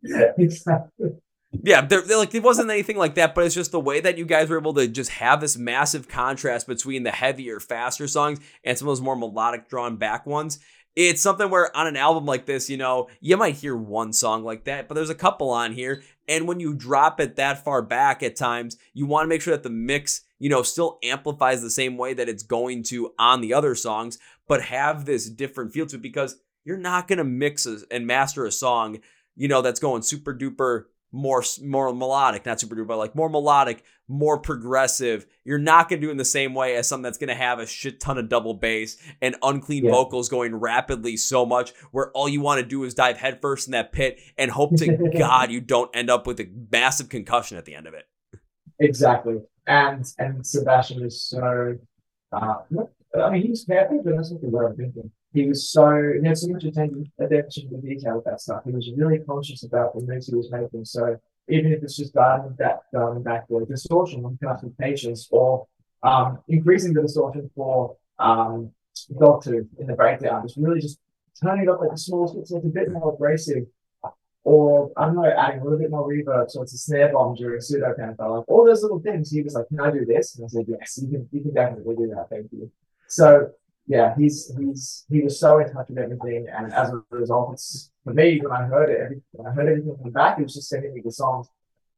B: exactly.
A: Yeah, they're, they're like it wasn't anything like that, but it's just the way that you guys were able to just have this massive contrast between the heavier, faster songs and some of those more melodic, drawn back ones. It's something where on an album like this, you know, you might hear one song like that, but there's a couple on here. And when you drop it that far back at times, you want to make sure that the mix, you know, still amplifies the same way that it's going to on the other songs, but have this different feel to it because you're not going to mix and master a song, you know, that's going super duper more more melodic, not super duper, but like more melodic, more progressive. You're not gonna do it in the same way as something that's gonna have a shit ton of double bass and unclean yeah. vocals going rapidly so much, where all you want to do is dive headfirst in that pit and hope to *laughs* God you don't end up with a massive concussion at the end of it.
B: Exactly, and and Sebastian is so. Uh, I mean, he's happy, but that's way I'm thinking he was so he had so much attention attention to detail that stuff. He was really conscious about the moves he was making. So even if it's just back dialing back the distortion on custom patience or um, increasing the distortion for um Dogtooth in the breakdown, just really just turning it up like a small it's like a bit more abrasive. Or I don't know, adding a little bit more reverb, so it's a snare bomb during pseudo panther. Like all those little things, he was like, "Can I do this?" And I said, "Yes, you can. You can definitely do that. Thank you." So yeah, he's he's he was so in touch with everything, and as a result, it's for me when I heard it, when I heard everything from the back, he was just sending me the songs.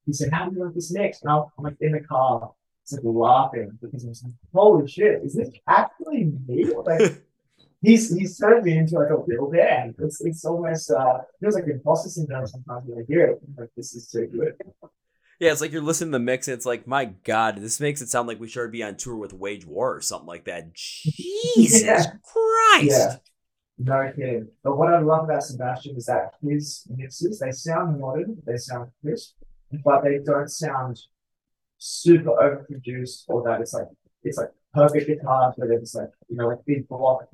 B: He said, "How do you like this next?" And I'm like in the car, it's like laughing because I was like, "Holy shit, is this actually me?" Like *laughs* he's he's turned me into like a real band. It's it's almost uh feels like imposter syndrome sometimes when I hear it. Like this is too good.
A: Yeah, it's like you're listening to the mix and it's like, my God, this makes it sound like we should be on tour with Wage War or something like that. Jesus *laughs* yeah. Christ. Yeah.
B: No kidding. But what I love about Sebastian is that his mixes, they sound modern, they sound crisp, but they don't sound super overproduced or that it's like it's like perfect guitars, but it's like, you know, like big block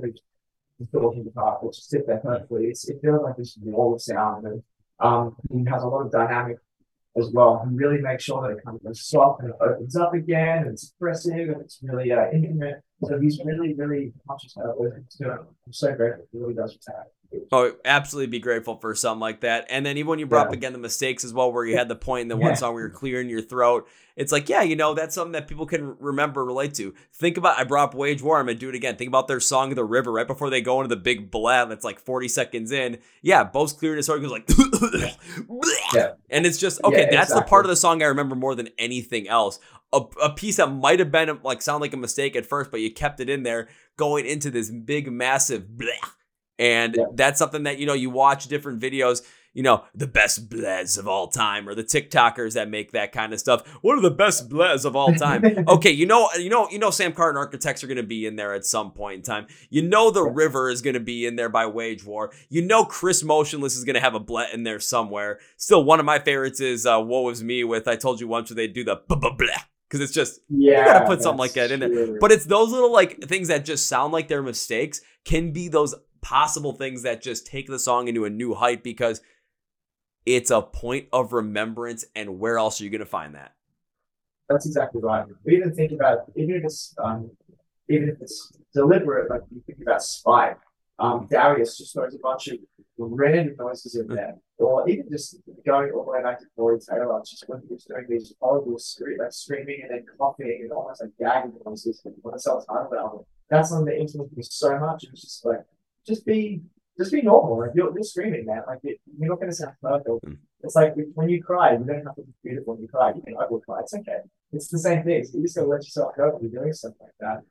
B: talking guitar, which just sit there perfectly. It's, it feels like this wall of sound and um, he has a lot of dynamic as well and really make sure that it kind of soft and it opens up again and it's expressive and it's really uh, intimate. So he's really, really conscious of it. I'm so grateful he really does retire.
A: Oh, absolutely be grateful for something like that. And then even when you brought yeah. up again the mistakes as well, where you had the point in the one yeah. song where you're clearing your throat, it's like, yeah, you know, that's something that people can remember, relate to. Think about, I brought up Wage War, I'm gonna do it again. Think about their song The River right before they go into the big blab that's like 40 seconds in. Yeah, Bo's clearing his throat, goes like, *laughs* yeah. and it's just, okay, that's exactly. the part of the song I remember more than anything else. A, a piece that might have been like sound like a mistake at first, but you kept it in there going into this big, massive bleh and yeah. that's something that, you know, you watch different videos, you know, the best blez of all time, or the TikTokers that make that kind of stuff. What are the best blez of all time? *laughs* okay, you know, you know, you know, Sam Carter Architects are going to be in there at some point in time. You know, the River is going to be in there by Wage War. You know, Chris Motionless is going to have a blet in there somewhere. Still, one of my favorites is uh, "Woe Is Me" with "I Told You Once" where they do the blah blah blah because it's just yeah, you gotta put something like that in there. But it's those little like things that just sound like they're mistakes can be those possible things that just take the song into a new height because it's a point of remembrance and where else are you going to find that?
B: That's exactly right. We even think about even if it's um, even if it's deliberate like you think about spike um, Darius just throws a bunch of random noises in there. Or even just going all the way back to Corey Taylor just when he was doing these horrible like screaming and then coughing and almost like gagging noises when I saw title album that's something that influenced me so much. It was just like just be just be normal. Like you're, you're screaming, man. Like it, you're not going to sound perfect. Mm. It's like when you cry, you don't have to be beautiful when you cry. You can over cry. It's okay. It's the same thing. So you just got to let yourself go when you're doing stuff like that.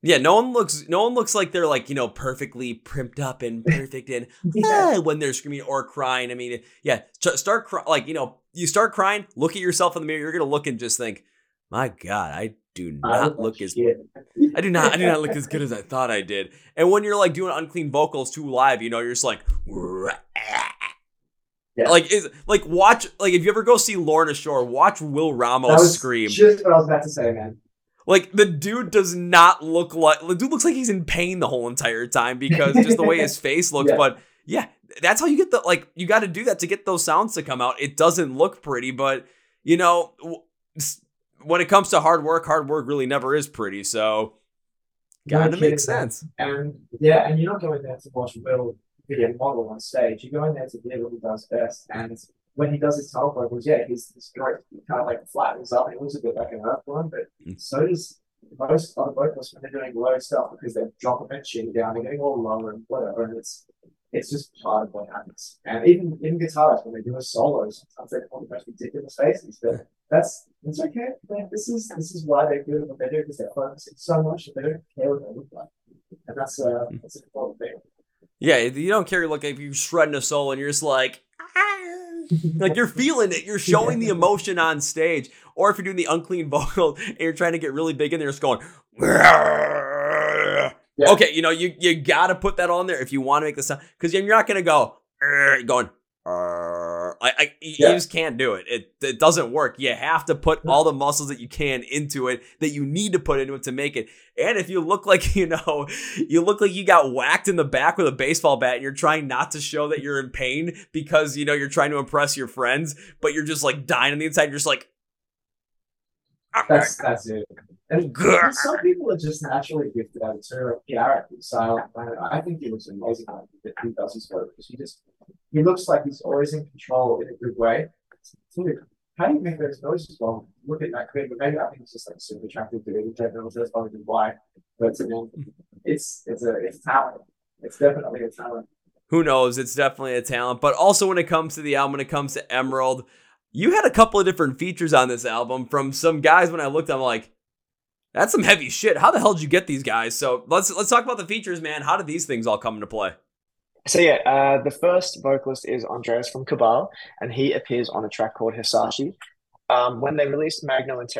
A: Yeah, no one looks no one looks like they're like, you know, perfectly primped up and *laughs* perfect and *laughs* yeah. ah, when they're screaming or crying. I mean, yeah, start cry- like, you know, you start crying, look at yourself in the mirror, you're going to look and just think, "My god, I do not look as *laughs* I do not I do not look as good *laughs* as I thought I did. And when you're like doing unclean vocals too live, you know, you're just like yeah. Like is like watch like if you ever go see Lorna Shore, watch Will Ramos scream.
B: Just what I was about to say, man.
A: Like the dude does not look like the dude looks like he's in pain the whole entire time because just the way his *laughs* face looks. Yeah. But yeah, that's how you get the like you got to do that to get those sounds to come out. It doesn't look pretty, but you know when it comes to hard work, hard work really never is pretty. So, gotta make sense.
B: And yeah, and you're not going there to watch Will be a model on stage. You're going there to do what he does best. And
C: when he does his tunnel vocals, yeah, he's this great kind of like flattens up. It looks a bit like an earthworm, but
A: Mm.
C: so does most other vocalists when they're doing low stuff because they're dropping their chin down, they're getting all lower and whatever, and it's it's just part of what happens. And even even guitarists when they do a solo, sometimes they put the most ridiculous faces, but that's it's okay. Man. This is this is why they're good at what they do because they're focusing so much that they don't care what they look like, and that's a that's an important thing.
A: Yeah, you don't care like if you're shredding a soul and you're just like like you're feeling it. You're showing the emotion on stage. Or if you're doing the unclean *laughs* vocal and you're trying to get really big in there, just going.
C: Yeah.
A: Okay, you know you you gotta put that on there if you want to make the sound because you're not gonna go going. I, I you just can't do it. It it doesn't work. You have to put mm-hmm. all the muscles that you can into it that you need to put into it to make it. And if you look like *laughs* you know, you look like you got whacked in the back with a baseball bat, and you're trying not to show that you're in pain because you know you're trying to impress your friends, but you're just like dying on the inside. You're just like.
C: Ah, that's that's it. And
A: Grr.
C: some people are just naturally gifted at it Garrett, silent planet. I think he looks amazing how he does his work because he just he looks like he's always in control in a good way. Dude, how do you make those noises? Well, look at that clip. Maybe I think it's just like super attractive to it. That's probably why. But um, it's it's a it's talent. It's definitely a talent.
A: who knows? It's definitely a talent. But also when it comes to the album, when it comes to Emerald, you had a couple of different features on this album from some guys. When I looked, I'm like, that's some heavy shit. How the hell did you get these guys? So let's let's talk about the features, man. How did these things all come into play?
B: So yeah, uh, the first vocalist is Andreas from Cabal, and he appears on a track called Hisashi. Um, when they released Magno and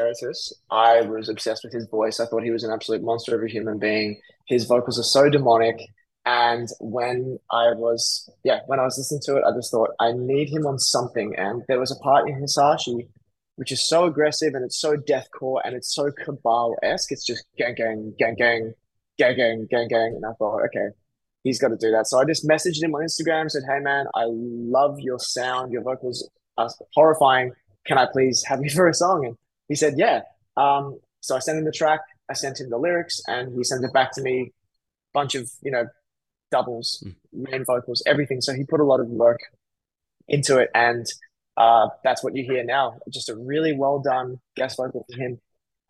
B: I was obsessed with his voice. I thought he was an absolute monster of a human being. His vocals are so demonic. And when I was, yeah, when I was listening to it, I just thought I need him on something. And there was a part in Hisashi which is so aggressive and it's so deathcore and it's so Cabal esque. It's just gang, gang, gang, gang, gang, gang, gang, gang. And I thought, okay, he's got to do that. So I just messaged him on Instagram said, Hey man, I love your sound. Your vocals are horrifying. Can I please have you *laughs* for a song? And he said, Yeah. Um, so I sent him the track, I sent him the lyrics, and he sent it back to me. Bunch of, you know, doubles, main vocals, everything. So he put a lot of work into it. And uh, that's what you hear now. Just a really well done guest vocal from him.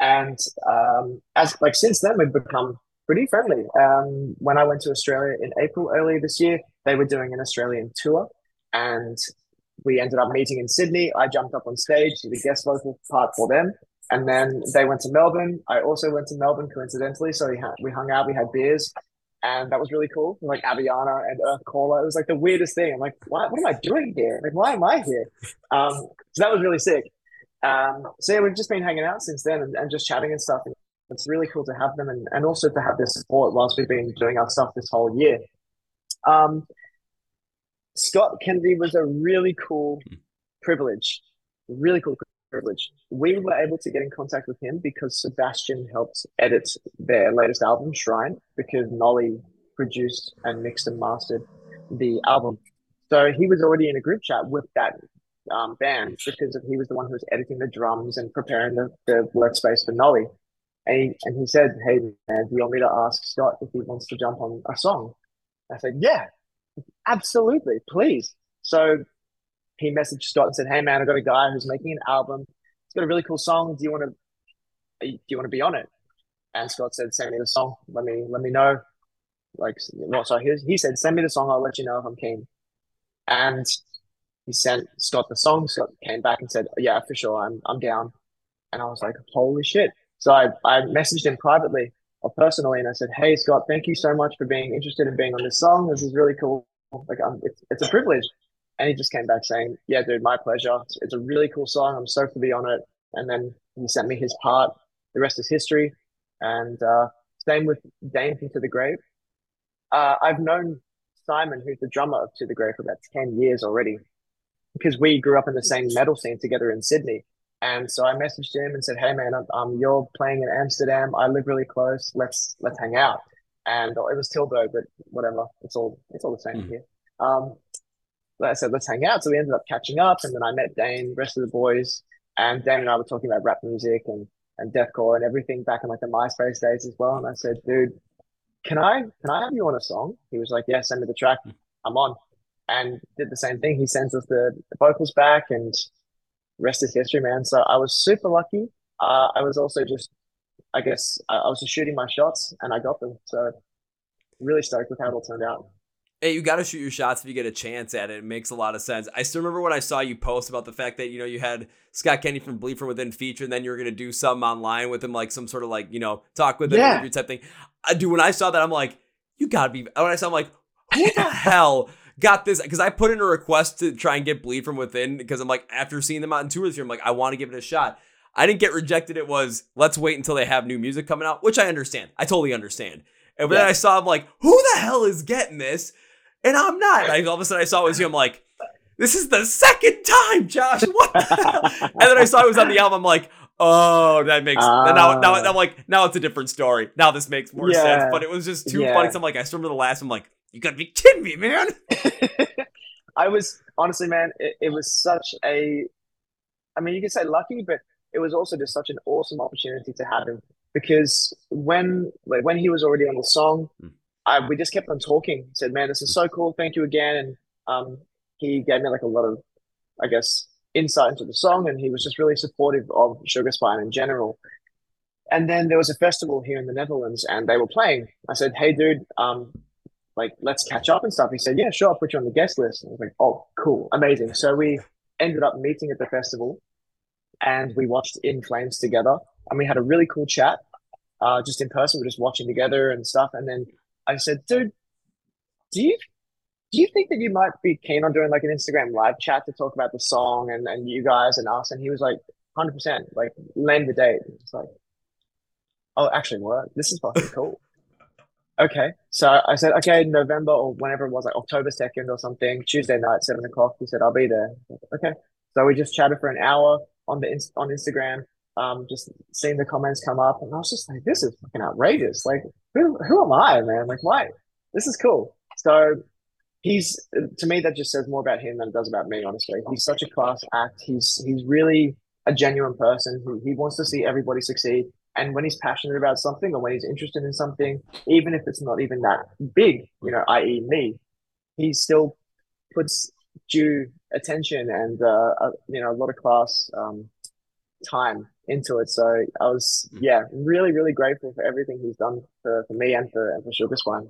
B: And um, as like since then, we've become pretty friendly. Um, when I went to Australia in April earlier this year, they were doing an Australian tour, and we ended up meeting in Sydney. I jumped up on stage to the guest vocal part for them, and then they went to Melbourne. I also went to Melbourne coincidentally, so we, ha- we hung out, we had beers, and that was really cool. Like Aviana and Earthcaller, it was like the weirdest thing. I'm like, what, what am I doing here? Like, why am I here? Um, so that was really sick. Um, so yeah, we've just been hanging out since then and, and just chatting and stuff. It's really cool to have them and, and also to have their support whilst we've been doing our stuff this whole year. Um, Scott Kennedy was a really cool privilege, really cool privilege. We were able to get in contact with him because Sebastian helped edit their latest album, Shrine, because Nolly produced and mixed and mastered the album. So he was already in a group chat with that um, band because of, he was the one who was editing the drums and preparing the, the workspace for Nolly. And he, and he said, Hey, man, do you want me to ask Scott if he wants to jump on a song? I said, Yeah, absolutely, please. So he messaged Scott and said, Hey, man, I got a guy who's making an album. It's got a really cool song. Do you want to do you want to be on it? And Scott said, Send me the song. Let me let me know. Like, well, so he, he said, Send me the song. I'll let you know if I'm keen. And he sent Scott the song. Scott came back and said, "Yeah, for sure, I'm I'm down." And I was like, "Holy shit!" So I I messaged him privately or personally, and I said, "Hey, Scott, thank you so much for being interested in being on this song. This is really cool. Like, um, it's it's a privilege." And he just came back saying, "Yeah, dude, my pleasure. It's, a really cool song. I'm stoked to be on it." And then he sent me his part. The rest is history. And uh, same with Dane from To the Grave. Uh, I've known Simon, who's the drummer of To the Grave, for about ten years already because we grew up in the same metal scene together in Sydney. And so I messaged him and said, "Hey man, um, you're playing in Amsterdam. I live really close. Let's let's hang out." And it was Tilburg, but whatever. It's all it's all the same
A: Mhm.
B: here. Um, I said, "Let's hang out." So we ended up catching up, and then I met Dane, rest of the boys, and Dane and I were talking about rap music and and deathcore and everything back in like the MySpace days as well. And I said, "Dude, can I can I have you on a song?" He was like, "Yeah, send me the track. I'm on." and did the same thing. He sends us the, the vocals back, and rest is history, man. So I was super lucky. Uh, I was also just, I guess, I, I was just shooting my shots, and I got them. So really stoked with how it all turned out.
A: Hey, you got to shoot your shots if you get a chance at it. It makes a lot of sense. I still remember when I saw you post about the fact that you know you had Scott Kennedy from Bleed from Within feature, and then you were gonna do something online with him, like some sort of like you know talk with him,
B: Yeah.
A: interview type thing. I do. When I saw that, I'm like, you gotta be. When I saw, I'm like, who the *laughs* hell got this? Because I put in a request to try and get Bleed from Within because I'm like, after seeing them out in tour this year, I'm like, I want to give it a shot. I didn't get rejected. It was let's wait until they have new music coming out, which I understand. I totally understand. And then I saw, I'm like, who the hell is getting this? And I'm not. And I, all of a sudden, I saw it was you. I'm like, this is the second time, Josh. *laughs* What the hell? And then I saw it was on the album. I'm like, oh, that makes now, now, now I'm like, now it's a different story. Now this makes more sense. But it was just too
B: Yeah.
A: funny. So I'm like, I still remember the last. I'm like, you gotta be kidding me, man. *laughs*
B: I was honestly, man, it, it was such a, I mean, you could say lucky, but it was also just such an awesome opportunity to have him because when like when he was already on the song,
A: Mm.
B: I we just kept on talking. He said, "Man, this is so cool. Thank you again." And um, he gave me like a lot of, I guess, insight into the song, and he was just really supportive of Sugar Spine in general. And then there was a festival here in the Netherlands, and they were playing. I said, "Hey, dude, um, like let's catch up and stuff." He said, "Yeah, sure, I'll put you on the guest list." And I was like, "Oh, cool, amazing." So we ended up meeting at the festival, and we watched In Flames together, and we had a really cool chat, uh, just in person. We're just watching together and stuff. And then I said, "Dude, do you do you think that you might be keen on doing like an Instagram live chat to talk about the song and and you guys and us?" And he was like, "100%, like name the date." It's like, "Oh, actually, what? This is fucking cool." *laughs* Okay, so I said, okay, November or whenever it was, like October 2nd or something, Tuesday night, seven o'clock. He said, I'll be there. Okay. So we just chatted for an hour on the on Instagram, um, just seeing the comments come up, and I was just like, this is fucking outrageous. Like, who who am I, man? Like, why? This is cool. So he's to me that just says more about him than it does about me. Honestly, he's such a class act. He's he's really a genuine person who he wants to see everybody succeed. And when he's passionate about something or when he's interested in something, even if it's not even that big, you know, i.e., me, he still puts due attention and uh, uh, you know a lot of class um, time into it. So I was mm. yeah really really grateful for everything he's done for, for me and for and for Sugar Spine.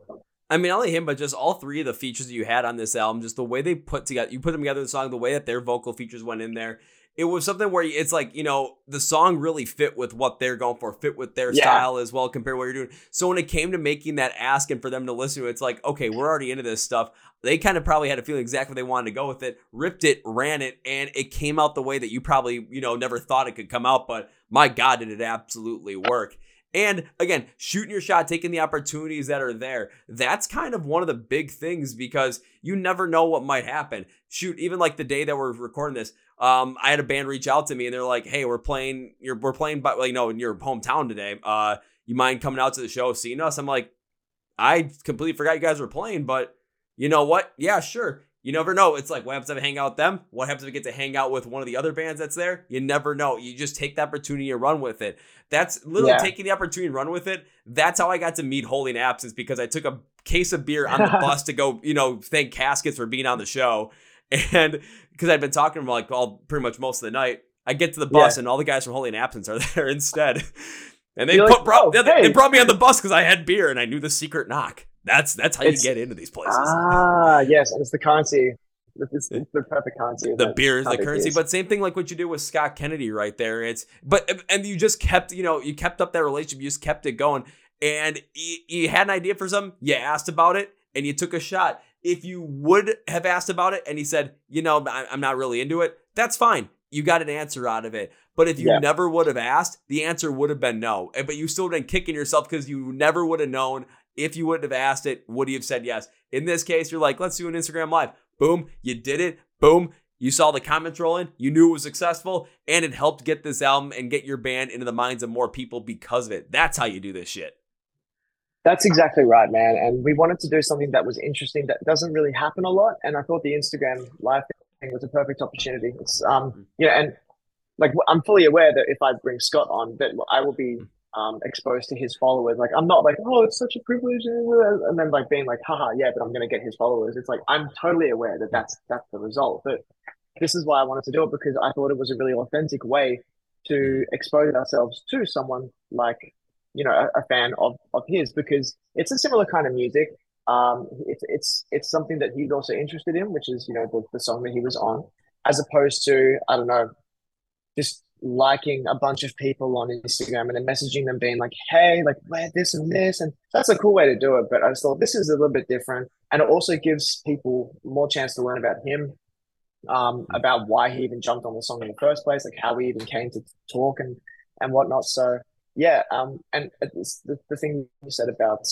A: I mean, not only him, but just all three of the features that you had on this album, just the way they put together, you put them together in the song, the way that their vocal features went in there. It was something where it's like, you know, the song really fit with what they're going for, fit with their
B: Yeah.
A: style as well compared to what you're doing. So when it came to making that ask and for them to listen to it, it's like, okay, we're already into this stuff. They kind of probably had a feeling exactly what they wanted to go with it, ripped it, ran it, and it came out the way that you probably, you know, never thought it could come out. But my God, did it absolutely work. And again, shooting your shot, taking the opportunities that are there. That's kind of one of the big things because you never know what might happen. Shoot, even like the day that we're recording this, um, I had a band reach out to me and they're like, "Hey, we're playing. You're we're playing, but you know, in your hometown today. Uh, you mind coming out to the show, seeing us?" I'm like, I completely forgot you guys were playing, but you know what? Yeah, sure. You never know. It's like, what happens if I hang out with them? What happens if I get to hang out with one of the other bands that's there? You never know. You just take the opportunity and run with it. That's literally
B: Yeah.
A: taking the opportunity and run with it. That's how I got to meet Holy Holding Absence because I took a case of beer on the *laughs* bus to go, you know, thank Caskets for being on the show. And because I'd been talking them like all pretty much most of the night, I get to the bus and all the guys from Holding Absence are *laughs* there instead. And they
B: You're
A: put
B: like,
A: brought,
B: "Oh,
A: they, they brought me on the bus because I had beer and I knew the secret knock. That's that's how you get into these places.
B: Ah, yes, it's the currency. It's, it's the perfect currency.
A: the beer is the currency
B: is.
A: but same thing like what you did with scott kennedy right there it's but and you just kept you know you kept up that relationship you just kept it going and you, you had an idea for something you asked about it and you took a shot if you would have asked about it and he said you know i'm not really into it that's fine. You got an answer out of it. But if you
B: Yeah.
A: never would have asked the answer would have been no. But you still been kicking yourself because you never would have known. If you wouldn't have asked it would you have said yes? In this case you're like let's do an instagram live. Boom you did it. Boom you saw the comments rolling you knew it was successful and it helped get this album and get your band into the minds of more people because of it. That's how you do this shit
B: That's exactly right, man. And we wanted to do something that was interesting that doesn't really happen a lot. And I thought the Instagram live thing was a perfect opportunity. It's um, you know, and like I'm fully aware that if I bring Scott on, that I will be um, exposed to his followers. Like I'm not like, oh, it's such a privilege, and then like being like, haha, yeah, but I'm gonna get his followers. It's like I'm totally aware that that's that's the result. But this is why I wanted to do it because I thought it was a really authentic way to expose ourselves to someone like you know a, a fan of of his because it's a similar kind of music. Um, it's it's it's something that he's also interested in, which is you know the, the song that he was on, as opposed to I don't know, just liking a bunch of people on Instagram and then messaging them being like, hey, like wear this and this. And that's a cool way to do it. But I just thought this is a little bit different. And it also gives people more chance to learn about him, um, about why he even jumped on the song in the first place, like how we even came to talk and, and whatnot. So yeah. Um, and the, the thing you said about,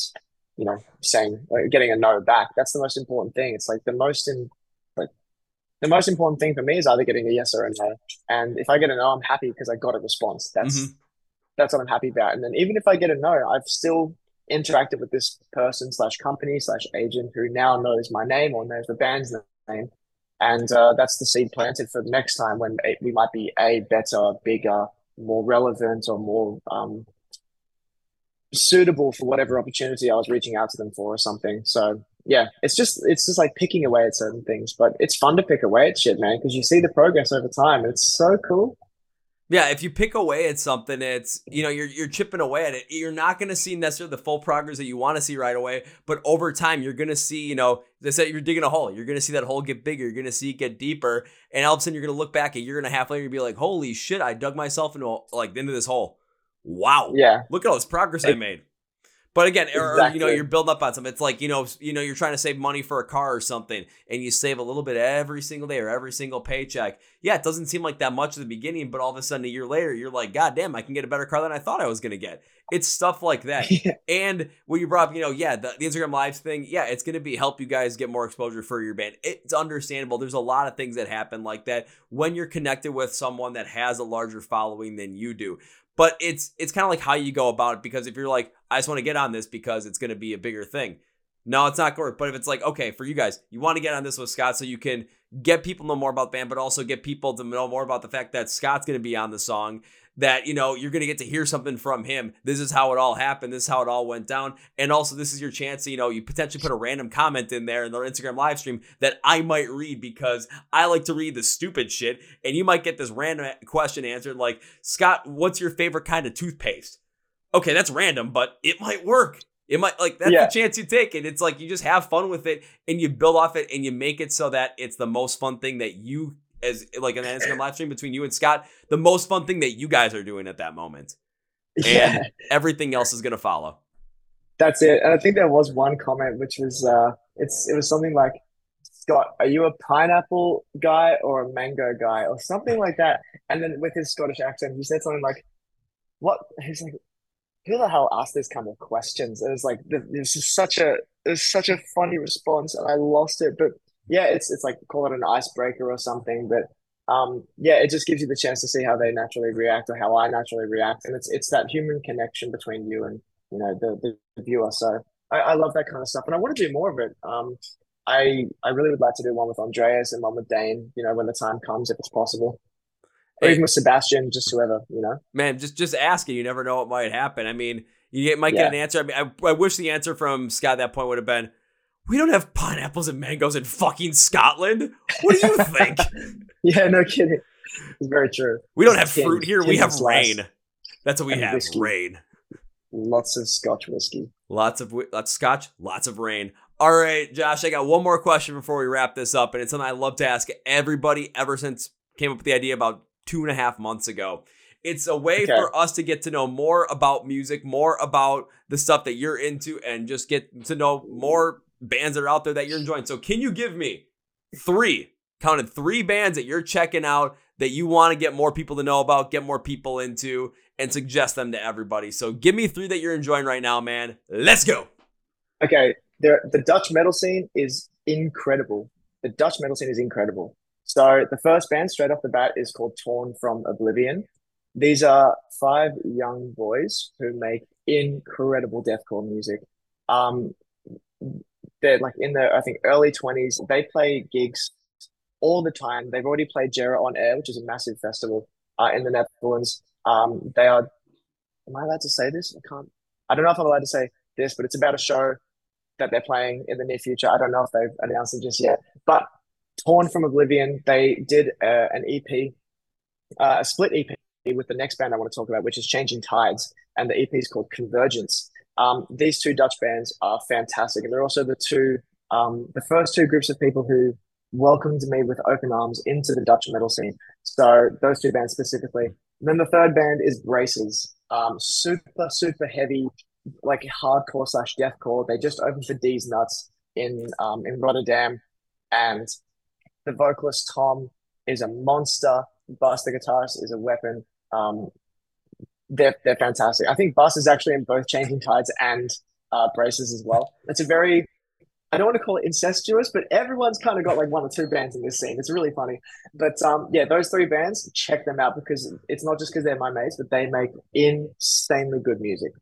B: you know, saying, like, getting a no back, that's the most important thing. It's like the most in, the most important thing for me is either getting a yes or a no. And if I get a no, I'm happy because I got a response. That's mm-hmm. that's what I'm happy about. And then even if I get a no, I've still interacted with this person slash company slash agent who now knows my name or knows the band's name. And uh, that's the seed planted for the next time when it, we might be a better, bigger, more relevant, or more um, suitable for whatever opportunity I was reaching out to them for or something. So yeah, it's just it's just like picking away at certain things, but it's fun to pick away at shit, man, because you see the progress over time. It's so cool.
A: Yeah, if you pick away at something, it's you know you're you're chipping away at it. You're not going to see necessarily the full progress that you want to see right away, but over time you're going to see you know they said you're digging a hole. You're going to see that hole get bigger. You're going to see it get deeper, and all of a sudden you're going to look back a year and a half later and be like, "Holy shit! I dug myself into like into this hole. Wow!
B: Yeah,
A: look at all this progress it, I made." But again, exactly. or, you know, you're building up on something. It's like you know, you know, you're trying to save money for a car or something, and you save a little bit every single day or every single paycheck. Yeah, it doesn't seem like that much at the beginning, but all of a sudden, a year later, you're like, God damn, I can get a better car than I thought I was gonna get. It's stuff like that. *laughs* yeah. And when you brought up, you know, yeah, the, the Instagram Lives thing, yeah, it's gonna be help you guys get more exposure for your band. It's understandable. There's a lot of things that happen like that when you're connected with someone that has a larger following than you do but it's it's kind of like how you go about it because if you're like i just want to get on this because it's going to be a bigger thing. No it's not work but if it's like okay for you guys you want to get on this with scott so you can get people to know more about the band but also get people to know more about the fact that scott's going to be on the song that you know you're going to get to hear something from him. This is how it all happened. This is how it all went down. And also this is your chance to you know you potentially put a random comment in there in their instagram live stream that i might read because i like to read the stupid shit. And you might get this random question answered like scott what's your favorite kind of toothpaste okay that's random but it might work it might like that's yeah. the chance you take and it's like you just have fun with it and you build off it and you make it so that it's the most fun thing that you as like an Instagram *laughs* live stream between you and Scott, the most fun thing that you guys are doing at that moment. Yeah. And everything else is gonna follow.
B: That's it. And I think there was one comment which was uh it's it was something like Scott, are you a pineapple guy or a mango guy or something like that? And then with his Scottish accent, he said something like, "What?" He's like, "Who the hell asked this kind of questions?" It was like this is such a it was such a funny response, and I lost it. But yeah, it's it's like call it an icebreaker or something, but um, yeah, it just gives you the chance to see how they naturally react or how I naturally react, and it's it's that human connection between you and you know the the viewer. So I, I love that kind of stuff, and I want to do more of it. Um, I I really would like to do one with Andreas and one with Dane. You know, when the time comes, if it's possible. Or even with Sebastian, just whoever, you know.
A: Man, just just asking. You never know what might happen. I mean, you might get yeah. an answer. I mean, I, I wish the answer from Scott at that point would have been, we don't have pineapples and mangoes in fucking Scotland. What do you *laughs* think?
B: yeah, no kidding. It's very true.
A: We don't have fruit here. We have rain. That's what we have. Whiskey. Rain.
B: Lots of Scotch whiskey.
A: Lots of lots of Scotch. Lots of rain. All right, Josh. I got one more question before we wrap this up, and it's something I love to ask everybody ever since came up with the idea about two and a half months ago. It's a way okay. for us to get to know more about music, more about the stuff that you're into, and just get to know more bands that are out there that you're enjoying. So can you give me three, counted three bands that you're checking out that you want to get more people to know about, get more people into, and suggest them to everybody. So give me three that you're enjoying right now, man. Let's go.
B: Okay. The, the Dutch metal scene is incredible. The Dutch metal scene is incredible. So the first band straight off the bat is called Torn from Oblivion. These are five young boys who make incredible deathcore music. Um, they're like in their I think early twenties. They play gigs all the time. They've already played Jera on Air, which is a massive festival uh, in the Netherlands. Um, they are am I allowed to say this? I can't. I don't know if I'm allowed to say this, but it's about a show that they're playing in the near future. I don't know if they've announced it just yet. But Torn from Oblivion, they did uh, an EP, uh, a split EP with the next band I want to talk about, which is Changing Tides, and the EP is called Convergence. Um, these two Dutch bands are fantastic, and they're also the two, um, the first two groups of people who welcomed me with open arms into the Dutch metal scene. So those two bands specifically. And then the third band is Braces, um, super super heavy, like hardcore slash deathcore. They just opened for Deez Nuts in um, in Rotterdam, and the vocalist Tom is a monster. Bas, the guitarist, is a weapon. Um, they're they're fantastic. I think Bas is actually in both Changing Tides and uh, Braces as well. It's a very I don't want to call it incestuous, but everyone's kind of got like one or two bands in this scene. It's really funny. But um, yeah, those three bands, check them out because it's not just because they're my mates, but they make insanely good music.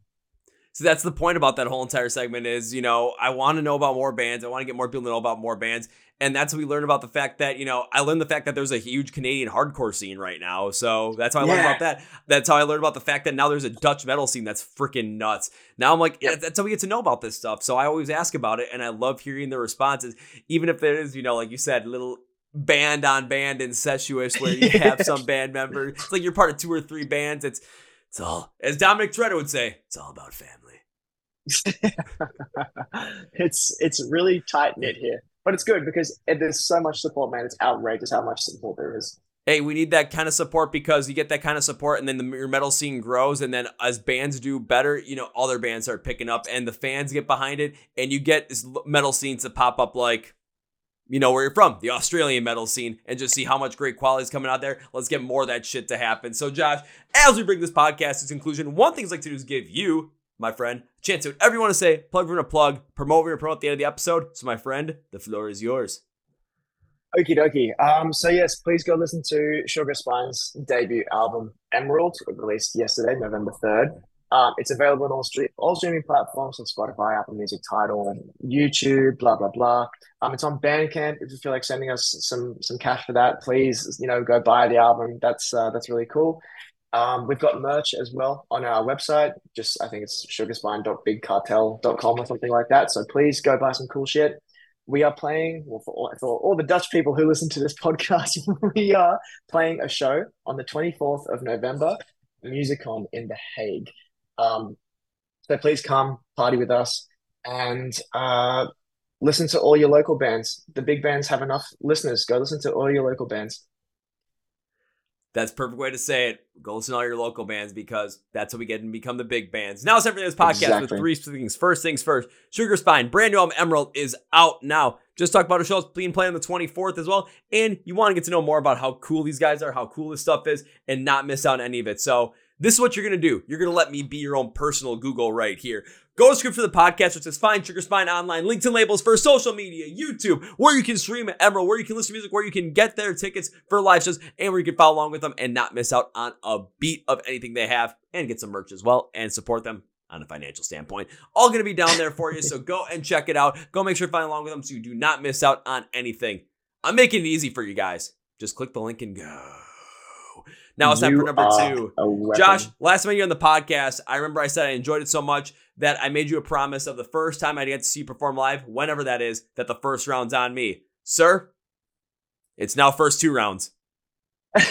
A: So that's the point about that whole entire segment is, you know, I want to know about more bands. I want to get more people to know about more bands. And that's what we learned about the fact that, you know, I learned the fact that there's a huge Canadian hardcore scene right now. So that's how I yeah. learned about that. That's how I learned about the fact that now there's a Dutch metal scene that's freaking nuts. Now I'm like, yep. that's how we get to know about this stuff. So I always ask about it and I love hearing the responses, even if there is, you know, like you said, little band on band incestuous where you *laughs* have some band member. It's like you're part of two or three bands. It's it's all as Dominic Toretto would say, it's all about family. *laughs*
B: it's it's really tight knit here, but it's good because there's so much support, man. It's outrageous how much support there is.
A: Hey, we need that kind of support because you get that kind of support, and then the your metal scene grows, and then as bands do better, you know, other bands start picking up, and the fans get behind it, and you get this metal scenes to pop up like you know where you're from, the Australian metal scene, and just see how much great quality is coming out there. Let's get more of that shit to happen. So, Josh, as we bring this podcast to conclusion, one thing I'd like to do is give you my friend. Chance to whatever you want to say, plug for a plug, promote or promote at the end of the episode. So, my friend, the floor is yours.
B: Okie dokie. Um, so yes, please go listen to Sugar Spine's debut album, Emerald, released yesterday, November third. Um, it's available on all, street, all streaming platforms, on Spotify, Apple Music, Tidal, YouTube, blah blah blah. Um, it's on Bandcamp. If you feel like sending us some some cash for that, please, you know, go buy the album. That's uh, that's really cool. Um, we've got merch as well on our website. Just I think it's sugarspine.bigcartel.com or something like that. So please go buy some cool shit. We are playing, well, for all, for all the Dutch people who listen to this *laughs* podcast, we are playing a show on the 24th of November, Musicon in The Hague. Um, so please come party with us and uh, listen to all your local bands. The big bands have enough listeners. Go listen to all your local bands.
A: That's perfect way to say it. Go listen to all your local bands because that's how we get and become the big bands. Now it's time for this podcast exactly. with three things. First things first, Sugar Spine, brand new album Emerald is out now. Just talk about a show being played on the 24th as well. And you want to get to know more about how cool these guys are, how cool this stuff is, and not miss out on any of it. So this is what you're to do. You're to let me be your own personal Google right here. Go to script for the podcast, which is Find Sugar Spine online, LinkedIn labels for social media, YouTube, where you can stream at Emerald, where you can listen to music, where you can get their tickets for live shows, and where you can follow along with them and not miss out on a beat of anything they have and get some merch as well and support them on a financial standpoint. All to be down there for you. So go and check it out. Go make sure to follow along with them so you do not miss out on anything. I'm making it easy for you guys. Just click the link and go. Now it's time for number two. Josh, last time you're on the podcast, I remember I said I enjoyed it so much that I made you a promise of the first time I get to see you perform live, whenever that is, that the first round's on me. Sir, it's now first two rounds. *laughs*
B: I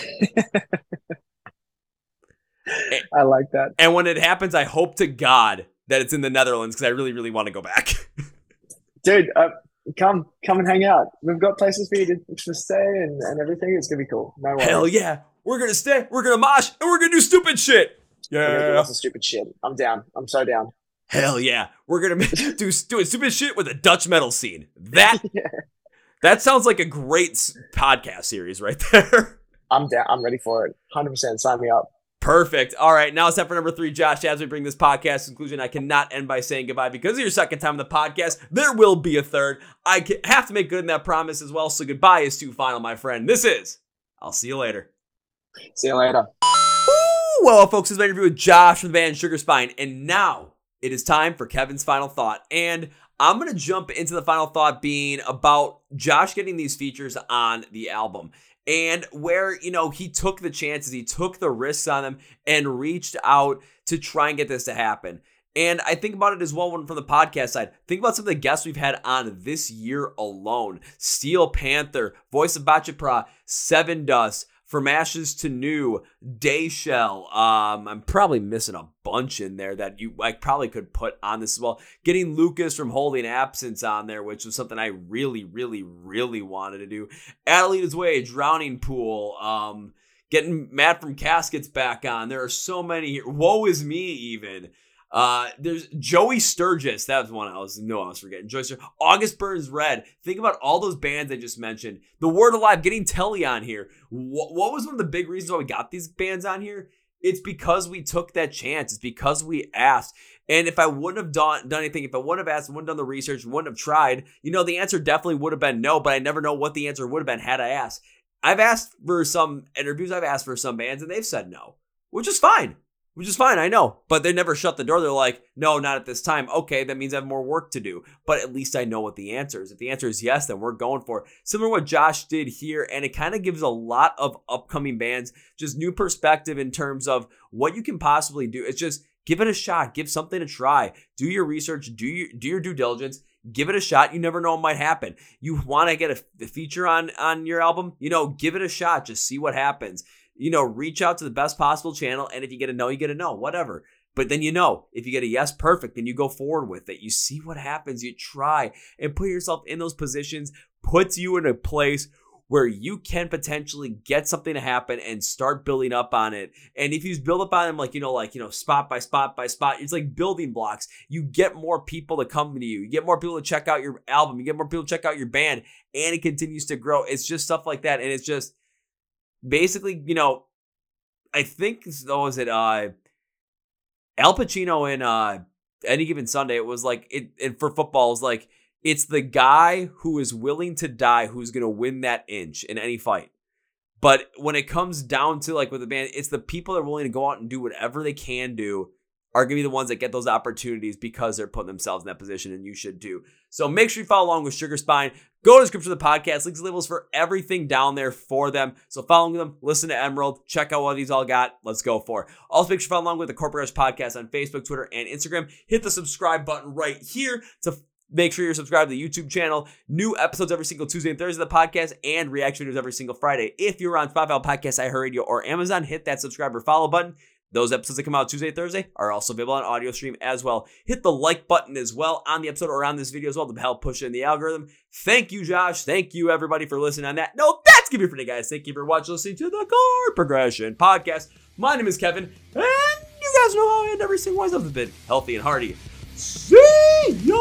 B: like that.
A: And when it happens, I hope to God that it's in the Netherlands because I really, really want to go back. *laughs*
B: Dude, uh, come come and hang out. We've got places for you to, to stay and, and everything. It's gonna be cool. No.
A: Hell yeah. We're gonna stay, we're gonna mosh, and we're gonna do stupid shit.
B: Yeah. Of stupid shit. I'm down. I'm so down.
A: Hell yeah. We're gonna *laughs* do doing stupid shit with a Dutch metal scene. That *laughs* yeah. that sounds like a great podcast series right *laughs* there.
B: I'm down. I'm ready for it. 100%. Sign me up.
A: Perfect. All right, now it's time for number three, Josh. As we bring this podcast to conclusion, I cannot end by saying goodbye because of your second time on the podcast. There will be a third. I have to make good in that promise as well. So goodbye is too final, my friend. This is. I'll see you later.
B: See you later.
A: Well, folks, this is my interview with Josh from the band Sugar Spine, and now it is time for Kevin's final thought. And I'm going to jump into the final thought being about Josh getting these features on the album. and where, you know, he took the chances, he took the risks on them and reached out to try and get this to happen. And I think about it as well from the podcast side. Think about some of the guests we've had on this year alone. Steel Panther, Voice of Baceprot, Sevendust, From Ashes to New, Dayshell. Um, I'm probably missing a bunch in there that you I probably could put on this as well. Getting Lucas from Holding Absence on there, which was something I really, really, really wanted to do. Adelita's Way, Drowning Pool, um, getting Matt from Caskets back on. There are so many. Woe is me, even. Uh, there's Joey Sturgis. That was one I was no, I was forgetting. Joey Sturgis. August Burns Red. Think about all those bands I just mentioned. The Word Alive, getting Telle on here. What, what was one of the big reasons why we got these bands on here? It's because we took that chance. It's because we asked. And if I wouldn't have done, done anything, if I wouldn't have asked, wouldn't have done the research, wouldn't have tried, you know, the answer definitely would have been no, but I never know what the answer would have been had I asked. I've asked for some interviews, I've asked for some bands, and they've said no, which is fine which is fine, I know. But they never shut the door. They're like, no, not at this time. Okay, that means I have more work to do. But at least I know what the answer is. If the answer is yes, then we're going for it. Similar to what Josh did here, and it kind of gives a lot of upcoming bands just new perspective in terms of what you can possibly do. It's just give it a shot, give something a try, do your research, do your do your due diligence. Give it a shot. You never know what might happen. You want to get a, a feature on on your album? You know, give it a shot. Just see what happens you know, reach out to the best possible channel. And if you get a no, you get a no, whatever. But then you know, if you get a yes, perfect, then you go forward with it. You see what happens, you try and put yourself in those positions, puts you in a place where you can potentially get something to happen and start building up on it. And if you build up on them like, you know, like, you know, spot by spot by spot, it's like building blocks. You get more people to come to you. You get more people to check out your album. You get more people to check out your band and it continues to grow. It's just stuff like that. And it's just, basically, you know, I think though was it uh Al Pacino in uh any given Sunday, it was like it and for football, it was like it's the guy who is willing to die who's gonna win that inch in any fight. But when it comes down to like with the band, it's the people that are willing to go out and do whatever they can do are going to be the ones that get those opportunities because they're putting themselves in that position, and you should too. So make sure you follow along with Sugar Spine. Go to the description of the podcast, links labels for everything down there for them. So follow them, listen to Emerald, check out what these all got. Let's go for it. Also, make sure you follow along with the Corporate Rush Podcast on Facebook, Twitter, and Instagram. Hit the subscribe button right here to Make sure you're subscribed to the YouTube channel. New episodes every single Tuesday and Thursday of the podcast, and reaction videos every single Friday. If you're on Spotify, Podcast, iHeartRadio, or Amazon, hit that subscribe or follow button. Those episodes that come out Tuesday, Thursday are also available on audio stream as well. Hit the like button as well on the episode or on this video as well to help push in the algorithm. Thank you, Josh. Thank you, everybody, for listening on that. No, that's gonna be for today, guys. Thank you for watching, listening to the Chord Progression Podcast. My name is Kevin, and you guys know how I end every single one of the been healthy and hearty. See ya!